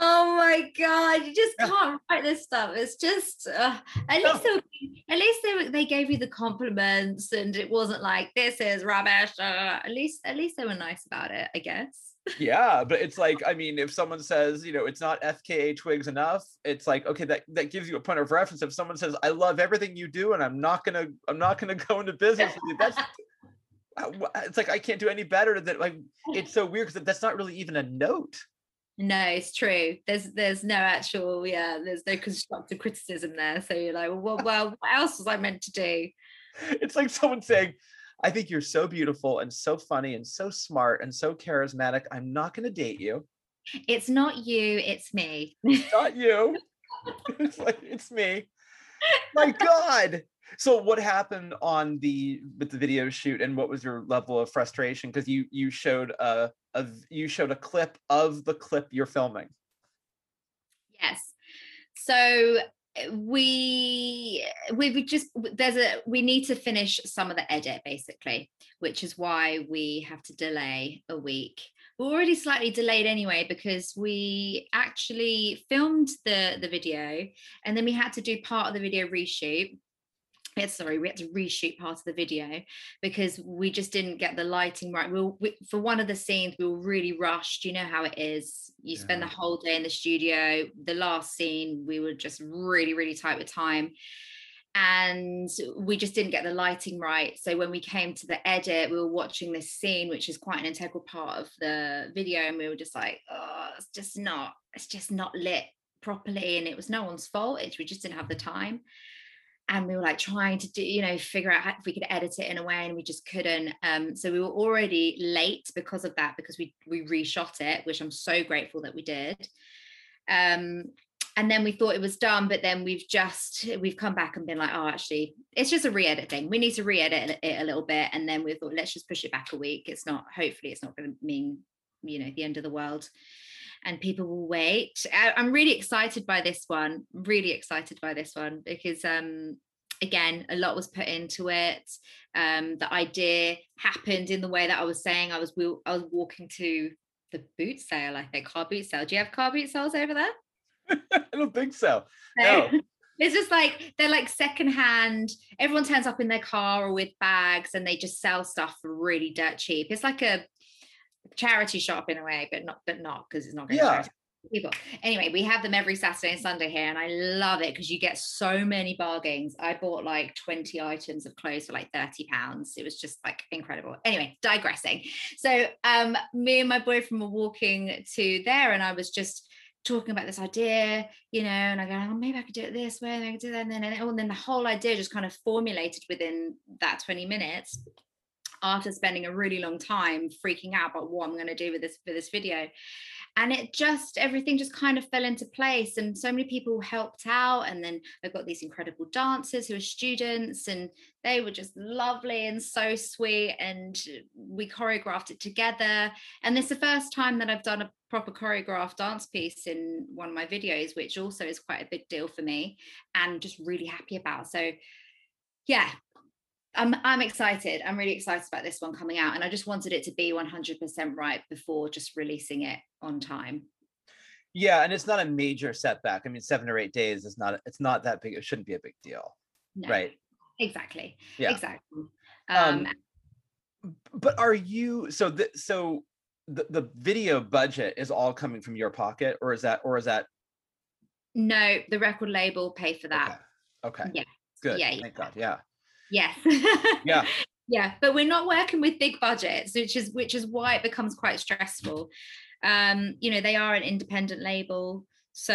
oh my god you just can't write this stuff. It's just uh, at least they, at least they, they gave you the compliments and it wasn't like this is rubbish uh, at least at least they were nice about it i guess. Yeah but it's like [LAUGHS] i mean if someone says you know it's not fka twigs enough it's like okay that that gives you a point of reference. If someone says i love everything you do and i'm not gonna i'm not gonna [LAUGHS] go into business with you that's [LAUGHS] uh, it's like I can't do any better than like it's so weird because that's not really even a note. No, it's true. There's there's no actual yeah. There's no constructive criticism there. So you're like, well, well, [LAUGHS] what else was I meant to do? It's like someone saying, I think you're so beautiful and so funny and so smart and so charismatic. I'm not going to date you. It's not you. It's me. It's not you. [LAUGHS] [LAUGHS] it's like it's me. My God. So what happened on the with the video shoot and what was your level of frustration? Because you you showed a, v- you showed a clip of the clip you're filming. Yes. So eh, we we we just there's a we need to finish some of the edit basically, which is why we have to delay a week. We're already slightly delayed anyway because we actually filmed the the video and then we had to do part of the video reshoot. Yeah, sorry, we had to reshoot part of the video because we just didn't get the lighting right. We, were, we for one of the scenes we were really rushed. You know how it is. You spend the whole day in the studio. The last scene we were just really really tight with time, and we just didn't get the lighting right. So when we came to the edit, we were watching this scene, which is quite an integral part of the video, and we were just like, oh, it's just not, it's just not lit properly, and it was no one's fault. It's we just didn't have the time and we were like trying to do you know figure out how, if we could edit it in a way and we just couldn't um so we were already late because of that because we we reshot it which i'm so grateful that we did. Um and then we thought it was done but then we've just we've come back and been like oh actually it's just a re-edit thing. We need to re-edit it a little bit. And then we thought let's just push it back a week. It's not hopefully it's not going to mean you know the end of the world and people will wait. I, I'm really excited by this one. Really excited by this one because um again a lot was put into it. Um the idea happened in the way that I was saying. I was I was walking to the boot sale, I think, car boot sale. Do you have car boot sales over there? [LAUGHS] I don't think so. No. [LAUGHS] It's just like they're like secondhand. Everyone turns up in their car or with bags and they just sell stuff for really dirt cheap. It's like a charity shop in a way, but not but not because it's not going to Yeah. charity people. Anyway, we have them every Saturday and Sunday here, and I love it because you get so many bargains. I bought like 20 items of clothes for like 30 pounds. It was just like incredible. Anyway, digressing. So um me and my boyfriend were walking to there, and I was just talking about this idea, you know, and I go, oh, maybe I could do it this way, and I could do that, and then and, oh, and then the whole idea just kind of formulated within that 20 minutes after spending a really long time freaking out about what I'm going to do with this for this video. And it just everything just kind of fell into place, and so many people helped out. And then I've got these incredible dancers who are students, and they were just lovely and so sweet. And we choreographed it together. And it's the first time that I've done a proper choreographed dance piece in one of my videos, which also is quite a big deal for me, and just really happy about. So, yeah, I'm I'm excited. I'm really excited about this one coming out, and I just wanted it to be 100% right before just releasing it on time. Yeah, and it's not a major setback. I mean, seven or eight days is not it's not that big. It shouldn't be a big deal. No, Right. Exactly. Yeah. Exactly. Um, Um, but are you so the so the, the video budget is all coming from your pocket or is that or is that no, the record label pay for that. okay okay Yeah. good Yeah, thank god yeah Yes. yeah. [LAUGHS] Yeah but we're not working with big budgets which is which is why it becomes quite stressful. Um you know they are an independent label so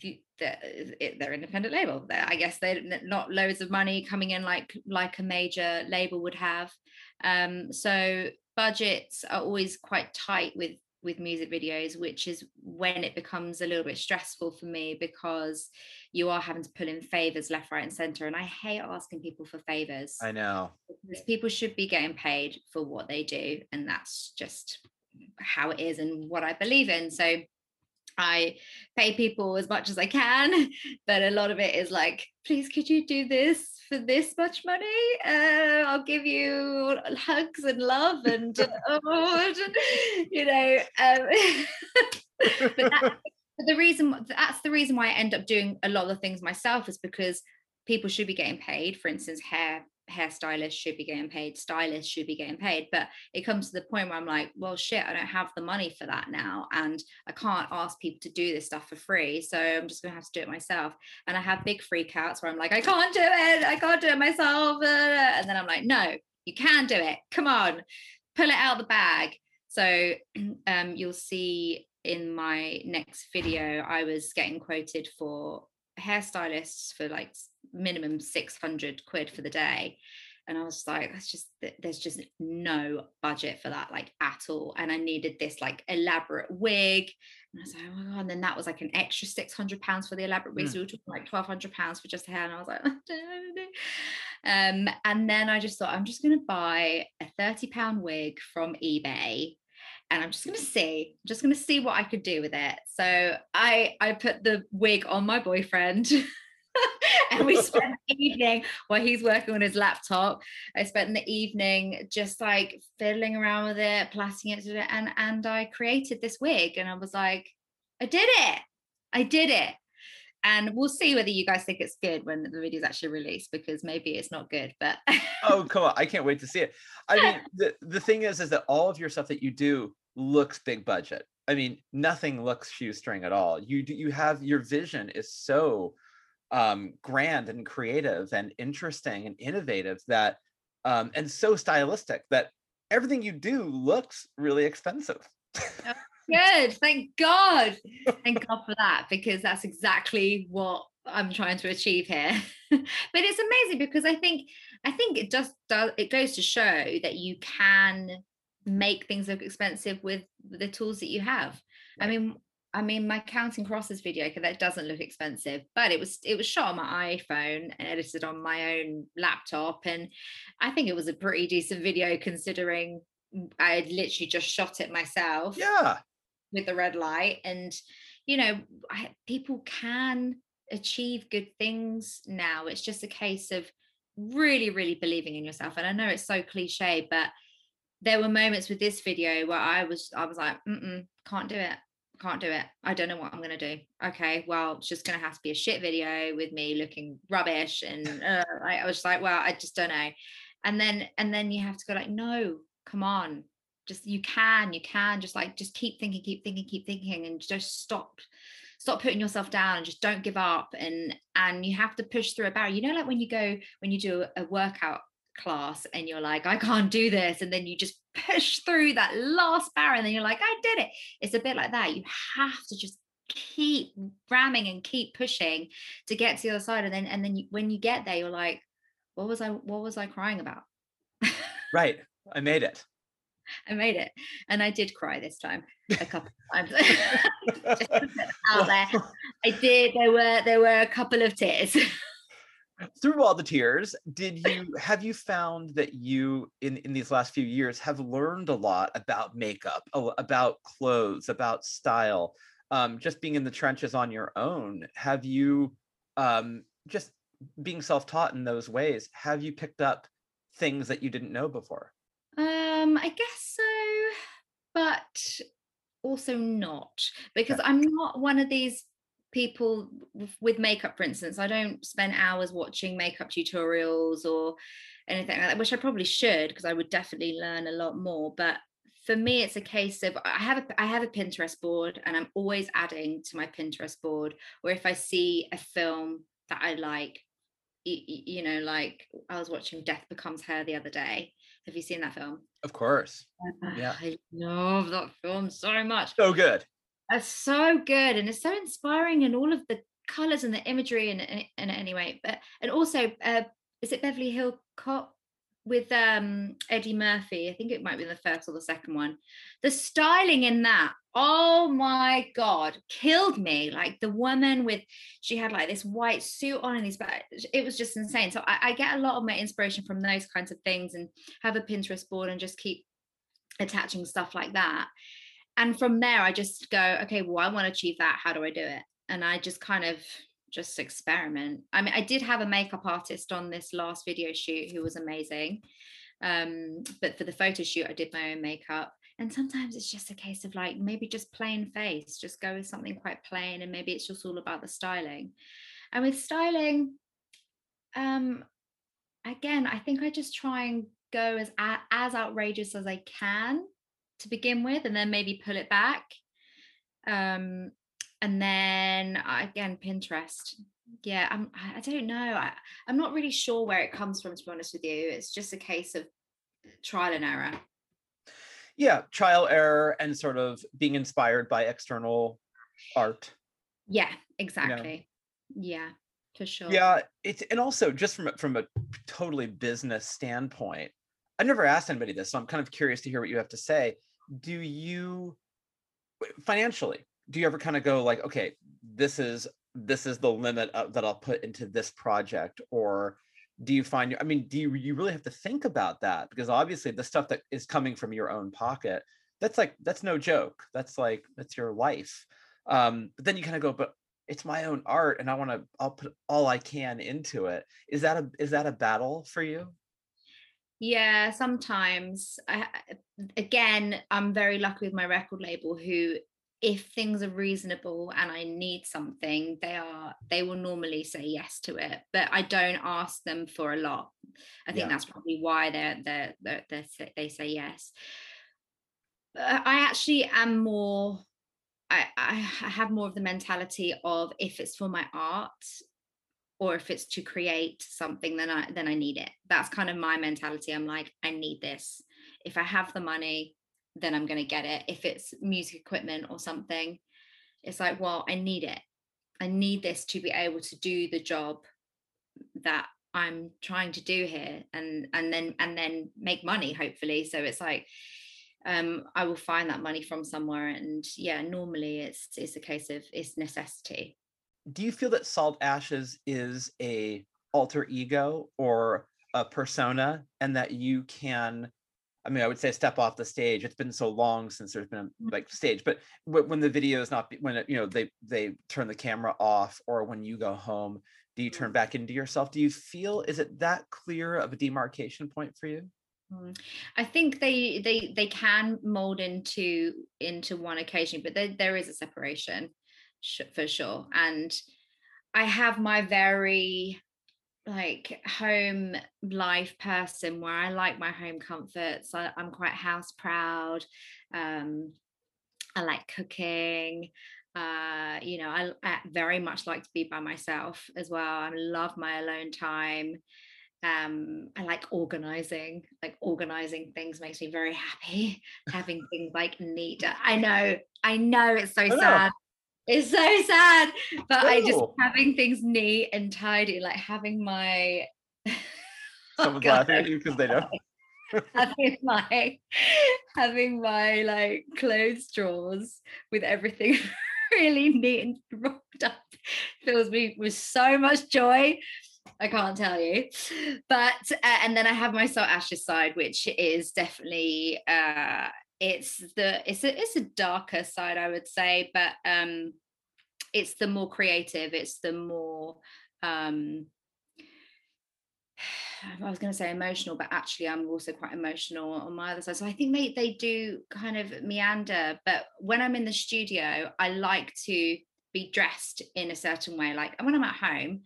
the, the, they're independent label. They're- i guess they're not loads of money coming in like like a major label would have. Um so budgets are always quite tight with with music videos which is when it becomes a little bit stressful for me because you are having to pull in favors left right and center and i hate asking people for favors i know. because people should be getting paid for what they do and that's just how it is and what i believe in so i pay people as much as i can [LAUGHS] but a lot of it is like please could you do this for this much money uh, i'll give you hugs and love and [LAUGHS] oh, [LAUGHS] you know um, but that, but the reason that's the reason why I end up doing a lot of the things myself is because people should be getting paid. For instance, hair hairstylists should be getting paid, stylists should be getting paid. But it comes to the point where I'm like, well, shit, I don't have the money for that now, and I can't ask people to do this stuff for free. So I'm just gonna have to do it myself. And I have big freakouts where I'm like, I can't do it, I can't do it myself, and then I'm like, no, You can do it. Come on, pull it out the bag. So [CLEARS THROAT] um, you'll see in my next video, I was getting quoted for hairstylists for like minimum 600 quid for the day. And I was like, that's just, there's just no budget for that, like at all. And I needed this like elaborate wig. And I was like, oh my God. And then that was like an extra 600 pounds for the elaborate wig. Mm. So we were talking like 1200 pounds for just hair. And I was like, [LAUGHS] um, and then I just thought, I'm just going to buy a 30 pound wig from eBay and I'm just going to see, I'm just going to see what I could do with it. So I I put the wig on my boyfriend. [LAUGHS] and we spent [LAUGHS] the evening while he's working on his laptop. I spent the evening just like fiddling around with it, plaiting it, and and I created this wig. And I was like, I did it, I did it. And we'll see whether you guys think it's good when the video is actually released because maybe it's not good. But oh come on i can't wait to see it. I mean [LAUGHS] the, the thing is is that all of your stuff that you do looks big budget. I mean nothing looks shoestring at all. You do you have your vision is so um grand and creative and interesting and innovative that um and so stylistic that everything you do looks really expensive Good. Thank God. Thank God for that because that's exactly what I'm trying to achieve here. [LAUGHS] but it's amazing because I think I think it just does it goes to show that you can make things look expensive with the tools that you have. I mean I mean my counting crosses video because that doesn't look expensive, but it was it was shot on my iPhone and edited on my own laptop and I think it was a pretty decent video considering mm, I had literally just shot it myself yeah with the red light and you know I, people can achieve good things now. It's just a case of really really believing in yourself. And i know it's so cliche but there were moments with this video where i was i was like Mm-mm, can't do it can't do it. I don't know what i'm going to do. Okay well it's just going to have to be a shit video with me looking rubbish and uh, I, was just like well i just don't know. And then and then you have to go like no come on just you can you can just like just keep thinking keep thinking keep thinking and just stop stop putting yourself down and just don't give up and and you have to push through a barrier. You know like when you go when you do a workout class and you're like i can't do this and then you just push through that last barrier and then you're like i did it. It's a bit like that. You have to just keep ramming and keep pushing to get to the other side and then and then you, when you get there you're like what was i what was i crying about? [LAUGHS] Right. I made it I made it, and I did cry this time a couple of times. [LAUGHS] [LAUGHS] Just to put it out there, I did. There were there were a couple of tears. [LAUGHS] through all the tears did you have you found that you in in these last few years have learned a lot about makeup about clothes about style um just being in the trenches on your own have you um just being self-taught in those ways have you picked up things that you didn't know before Um, I guess so, but also not because I'm not one of these people with makeup, for instance. I don't spend hours watching makeup tutorials or anything like that, which I probably should because I would definitely learn a lot more. But for me, it's a case of I have a I have a Pinterest board and I'm always adding to my Pinterest board. Or if I see a film that I like, you know, like I was watching Death Becomes Her the other day. Have you seen that film? of course Yeah. I love that film so much. so good It's so good and it's so inspiring and all of the colors and the imagery and and, and anyway, but and also uh is it Beverly Hill Cop with um Eddie Murphy? I think it might be the first or the second one. The styling in that, oh my god, killed me. Like the woman with she had like this white suit on and these but it was just insane. So I, I get a lot of my inspiration from those kinds of things and have a Pinterest board and just keep attaching stuff like that. And from there, I just go, okay, well, I want to achieve that. How do I do it? And I just kind of just experiment. I mean, I did have a makeup artist on this last video shoot who was amazing. Um, but for the photo shoot, I did my own makeup. And sometimes it's just a case of like maybe just plain face, just go with something quite plain, and maybe it's just all about the styling. And with styling, um, again, I think I just try and go as as outrageous as I can to begin with, and then maybe pull it back. Um, and then uh, again, Pinterest. Yeah, I'm. I I don't know. I, I'm not really sure where it comes from. To be honest with you, it's just a case of trial and error. Yeah, trial error and sort of being inspired by external art. Yeah, exactly. Yeah, for sure. Yeah, it's and also just from from a totally business standpoint, I've never asked anybody this, so I'm kind of curious to hear what you have to say. Do you financially? Do you ever kind of go like, okay, this is this is the limit of, that I'll put into this project, or do you find? I mean, do you you really have to think about that because obviously the stuff that is coming from your own pocket, that's like that's no joke. That's like that's your life. Um, but then you kind of go, but it's my own art and i want to i'll put all i can into it is that a is that a battle for you yeah sometimes I, again i'm very lucky with my record label who if things are reasonable and i need something they are they will normally say yes to it but i don't ask them for a lot i think Yeah. that's probably why they're they're, they're, they say- they say yes Uh, i actually am more I, I I have more of the mentality of if it's for my art or if it's to create something then I then I need it. That's kind of my mentality. I'm like I need this. If I have the money, then I'm going to get it. If it's music equipment or something, it's like well, I need it. I need this to be able to do the job that I'm trying to do here and and then and then make money hopefully. So it's like um I will find that money from somewhere and yeah, normally it's it's a case of it's necessity. do you feel that salt ashes is a alter ego or a persona and that you can i mean i would say step off the stage it's been so long since there's been a like stage but when the video is not when it, you know they they turn the camera off or when you go home do you turn back into yourself do you feel is it that clear of a demarcation point for you Mm. I think they they they can mold into into one occasion, but there, there is a separation for sure. And I have my very like home life person where I like my home comforts. I, I'm quite house proud. Um, I like cooking. Uh, you know, I, I very much like to be by myself as well. I love my alone time um i like organizing like organizing things makes me very happy [LAUGHS] having things like neat i know i know it's so know. sad it's so sad but i just having things neat and tidy like having my [LAUGHS] Oh, someone's God. laughing at you because they know [LAUGHS] having my having my like clothes drawers with everything [LAUGHS] really neat and rolled up fills me with so much joy I can't tell you, but uh, and then I have my salt ashes side, which is definitely uh, it's the it's a it's a darker side, I would say, but um, it's the more creative, it's the more um, [SIGHS] I was going to say emotional, but actually, I'm also quite emotional on my other side. So I think they they do kind of meander. But when I'm in the studio, I like to be dressed in a certain way. Like when I'm at home,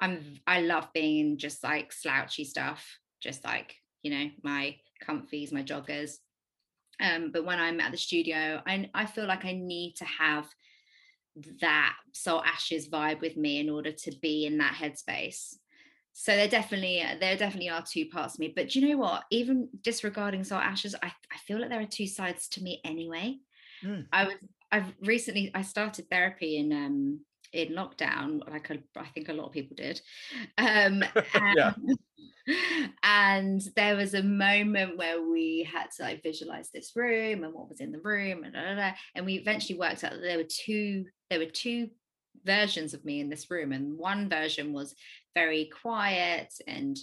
I'm I love being in just like slouchy stuff, just like you know my comfies, my joggers. Um, but when I'm at the studio, I I feel like I need to have that salt ashes vibe with me in order to be in that headspace. So there definitely there definitely are two parts of me but do you know what? Even disregarding salt ashes i, I feel like there are two sides to me anyway. Mm. i was i've recently i started therapy in um in lockdown like a, i think a lot of people did um [LAUGHS] Yeah. and, and there was a moment where we had to like visualize this room and what was in the room and, da, da, da, and we eventually worked out that there were two there were two versions of me in this room and one version was very quiet and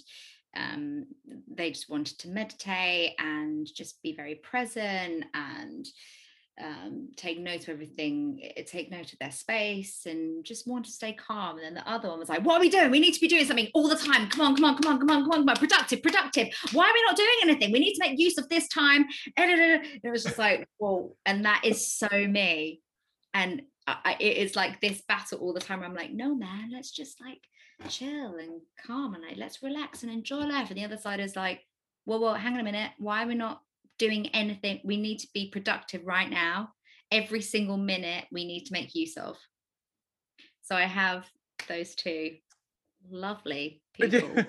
um, they just wanted to meditate and just be very present and um, take note of everything, eh, take note of their space and just want to stay calm. And then the other one was like, What are we doing? We need to be doing something all the time. Come on, come on, come on, come on, come on, come on. Productive, productive. Why are we not doing anything? We need to make use of this time. And it was just like, Whoa. And that is so me. And I, it is like this battle all the time. I'm like, No, man, let's just like chill and calm and like let's relax and enjoy life. And the other side is like, well, well, hang on a minute. Why are we not doing anything? We need to be productive right now. Every single minute we need to make use of. So I have those two lovely [LAUGHS] people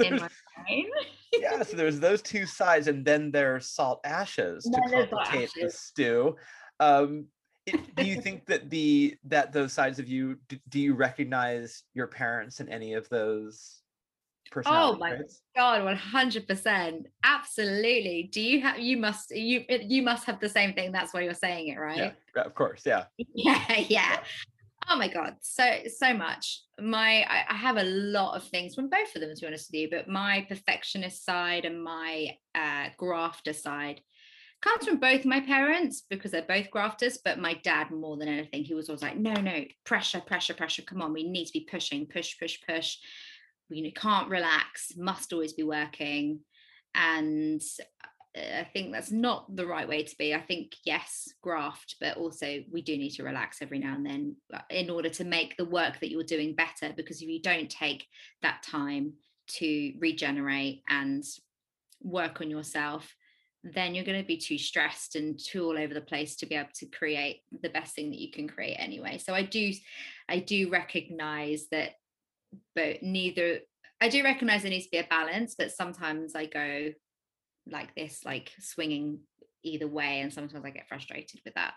in my brain. [LAUGHS] yeah, so there's those two sides, and then there's salt ashes to then there's salt complicate the stew. Um, it- do you think that the that those sides of you do, do you recognize your parents in any of those personality Oh my traits? God, one hundred percent, absolutely. Do you have? You must. You you must have the same thing. That's why you're saying it, right? Yeah, yeah, of course, [LAUGHS] yeah. yeah yeah oh my god so so much my I, I have a lot of things from both of them to be honest with you but my perfectionist side and my uh grafter side comes from both my parents because they're both grafters but my dad more than anything he was always like no no pressure pressure pressure come on we need to be pushing push push push we can't relax must always be working and uh, I think that's not the right way to be. I think yes, graft, but also we do need to relax every now and then uh, in order to make the work that you're doing better. Because if you don't take that time to regenerate and work on yourself, then you're going to be too stressed and too all over the place to be able to create the best thing that you can create anyway. So I do, I do recognize that, but neither. I do recognize there needs to be a balance, but sometimes I go, like this, like swinging either way. And sometimes I get frustrated with that.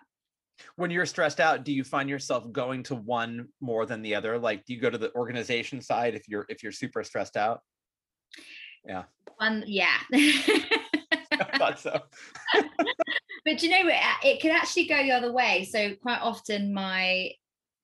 When you're stressed out, do you find yourself going to one more than the other? Like, do you go to the organization side if you're if you're super stressed out? Yeah. One, yeah. [LAUGHS] [LAUGHS] I thought so. [LAUGHS] but you know what? It can actually go the other way. So quite often, my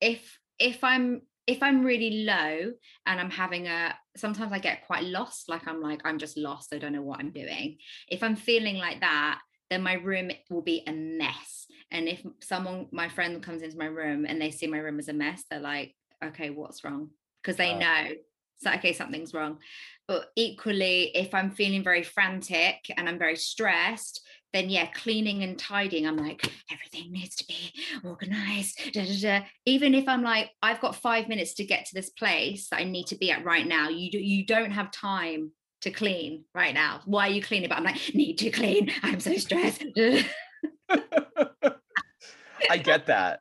if if I'm if I'm really low and I'm having a sometimes I get quite lost. Like I'm like I'm just lost. I don't know what I'm doing. If I'm feeling like that, then my room will be a mess. And if someone, my friend comes into my room and they see my room as a mess, they're like, okay, what's wrong? Because they Oh. know. So okay, something's wrong. But equally, if I'm feeling very frantic and I'm very stressed, then yeah, cleaning and tidying, I'm like, everything needs to be organized. da, da, da. Even if I'm like, I've got five minutes to get to this place that I need to be at right now, you do, you don't have time to clean right now. Why are you cleaning? But I'm like, need to clean. I'm so stressed. [LAUGHS] I get that.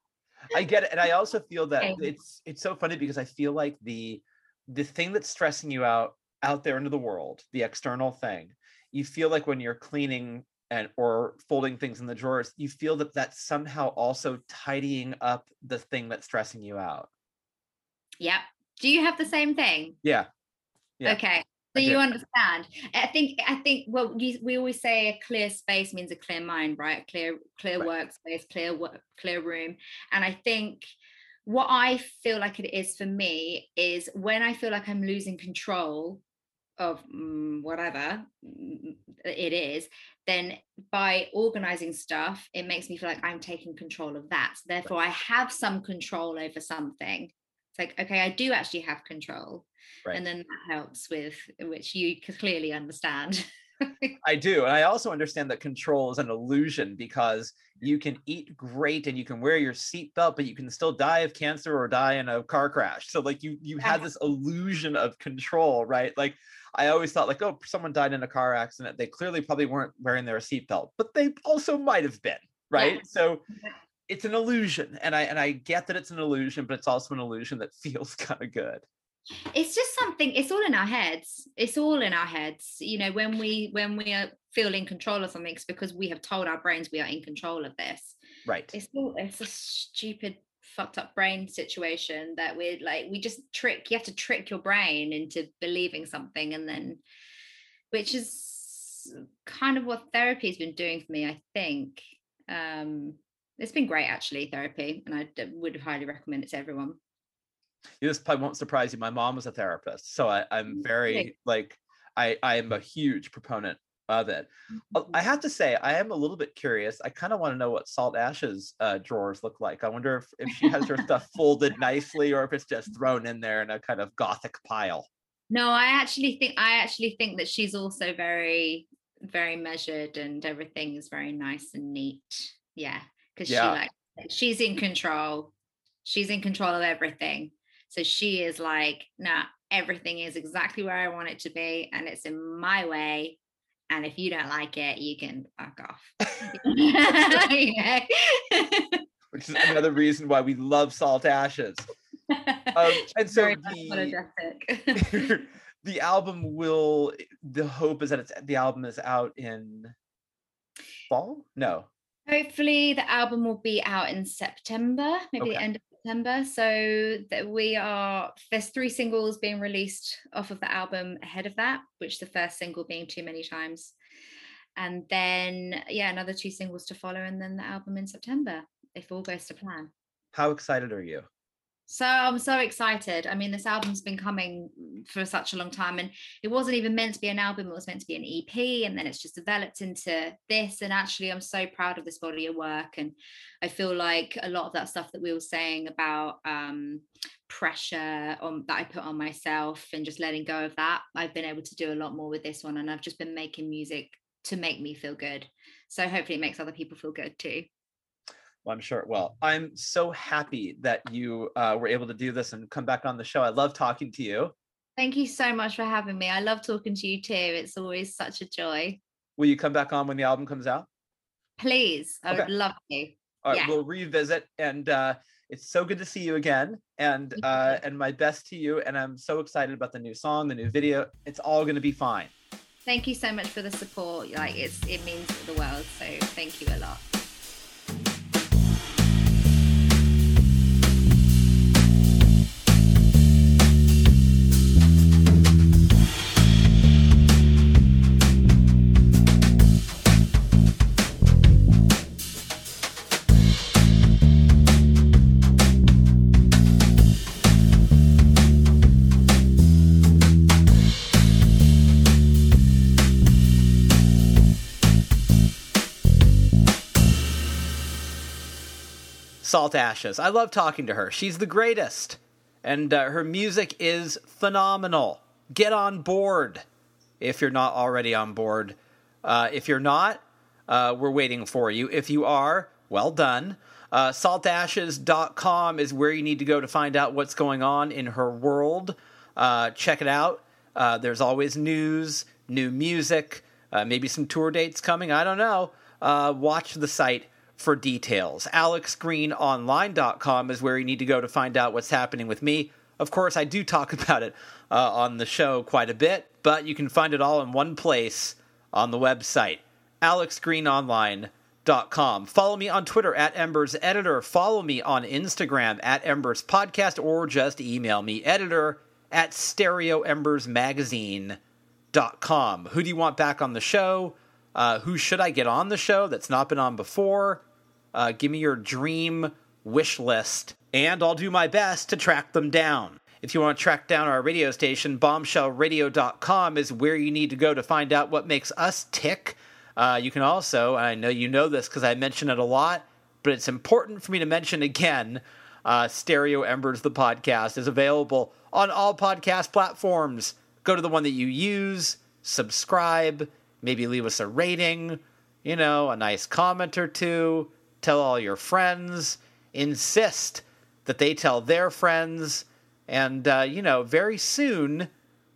I get it. And I also feel that Same. it's it's so funny because I feel like the the thing that's stressing you out out there into the world, the external thing, you feel like when you're cleaning and or folding things in the drawers, you feel that that's somehow also tidying up the thing that's stressing you out. yep. Do you have the same thing? Yeah. Yeah, Okay. So you understand. I think I think well you, we always say a clear space means a clear mind, right? Clear clear Right. workspace, clear work, clear room. And I think what I feel like it is for me is when I feel like I'm losing control of mm, whatever mm, it is, then by organizing stuff, it makes me feel like I'm taking control of that. So therefore, I have some control over something. It's like, okay, I do actually have control Right. and then that helps with which you clearly understand [LAUGHS] I do. And I also understand that control is an illusion because you can eat great and you can wear your seatbelt, but you can still die of cancer or die in a car crash. So like you you have this illusion of control, right? Like I always thought like, oh, someone died in a car accident. They clearly probably weren't wearing their seatbelt, but they also might have been, right? So it's an illusion. And I and I get that it's an illusion, but it's also an illusion that [LAUGHS] feels kind of good. it's just something it's all in our heads it's all in our heads you know when we when we are feel in control of something it's because we have told our brains we are in control of this Right. it's all it's a stupid fucked up brain situation that we're like we just trick you have to trick your brain into believing something and then which is kind of what therapy has been doing for me i think um it's been great actually therapy and i would highly recommend it to everyone this probably won't surprise you. My mom was a therapist, so I, I'm Mm, very like I I am a huge proponent of it. Uh, I have to say, I am a little bit curious. I kind of want to know what Salt Ashes' uh, drawers look like. I wonder if, if she has her stuff [LAUGHS] folded nicely or if it's just thrown in there in a kind of gothic pile. No, I actually think I actually think that she's also very, very measured and everything is very nice and neat. Yeah. Because Yeah. she like she's in control. She's in control of everything. So she is like, nah, everything is exactly where I want it to be, and it's in my way. And if you don't like it, you can fuck off. [LAUGHS] [LAUGHS] [LAUGHS] Which is another reason why we love Salt Ashes. Um, and so the, the album will. The hope is that it's the album is out in fall. No, Hopefully, the album will be out in September, maybe the end of September. So that we are there's three singles being released off of the album ahead of that, which the first single being Too Many Times, and then yeah, another two singles to follow, and then the album in September if all goes to plan. how excited are you? So I'm so excited. I mean, this album's been coming for such a long time, and it wasn't even meant to be an album. It was meant to be an EP, and then it's just developed into this. And actually, I'm so proud of this body of work, and I feel like a lot of that stuff that we were saying about um, pressure on that I put on myself and just letting go of that, I've been able to do a lot more with this one, and I've just been making music to make me feel good. So hopefully, it makes other people feel good too. Well, I'm sure it will. I'm so happy that you uh, were able to do this and come back on the show. I love talking to you. Thank you so much for having me. I love talking to you too. It's always such a joy. Will you come back on when the album comes out? Please, I would love to. All right, Yeah. we'll revisit. And uh, it's so good to see you again. And uh, and my best to you. And I'm so excited about the new song, the new video. It's all going to be fine. Thank you so much for the support. Like it's it means the world. So thank you a lot. Salt Ashes. I love talking to her. She's the greatest. And uh, her music is phenomenal. Get on board if you're not already on board. Uh, if you're not, uh, we're waiting for you. If you are, well done. Uh, saltashes.com is where you need to go to find out what's going on in her world. Uh, check it out. Uh, there's always news, new music, uh, maybe some tour dates coming. I don't know. Uh, watch the site for details. AlexGreenOnline.com is where you need to go to find out what's happening with me. Of course, I do talk [LAUGHS] about it uh, on the show quite a bit, but you can find it all in one place on the website, AlexGreenOnline.com. Follow me on Twitter at Embers Editor. Follow me on Instagram at Embers Podcast, or just email me, editor at StereoEmbersMagazine.com. Who do you want back on the show? Uh, who should I get on the show that's not been on before? Uh, give me your dream wish list, and I'll do my best to track them down. If you want to track down our radio station, bombshellradio.com is where you need to go to find out what makes us tick. Uh, you can also, and I know you know this because I mention it a lot, but it's important for me to mention again. Uh, Stereo Embers, the podcast, is available on all podcast platforms. Go to the one that you use, subscribe, maybe leave us a rating, you know, a nice comment or two, tell all your friends, insist that they tell their friends, and, uh, you know, very soon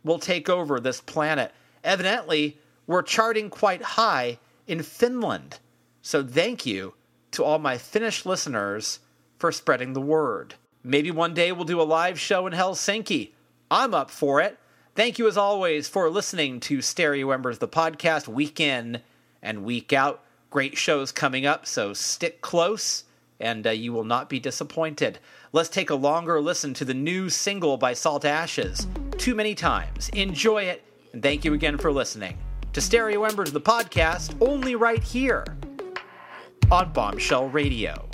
we'll take over this planet. Evidently, we're charting quite high in Finland. So thank you to all my Finnish listeners for spreading the word. Maybe one day we'll do a live show in Helsinki. I'm up for it. Thank you as always for listening to Stereo Embers, the podcast, week in and week out. Great shows coming up, so stick close and uh, you will not be disappointed. Let's take a longer listen to the new single by Salt Ashes, Too Many Times. Enjoy it, and thank you again for listening to Stereo Embers, the podcast, only right here on Bombshell Radio.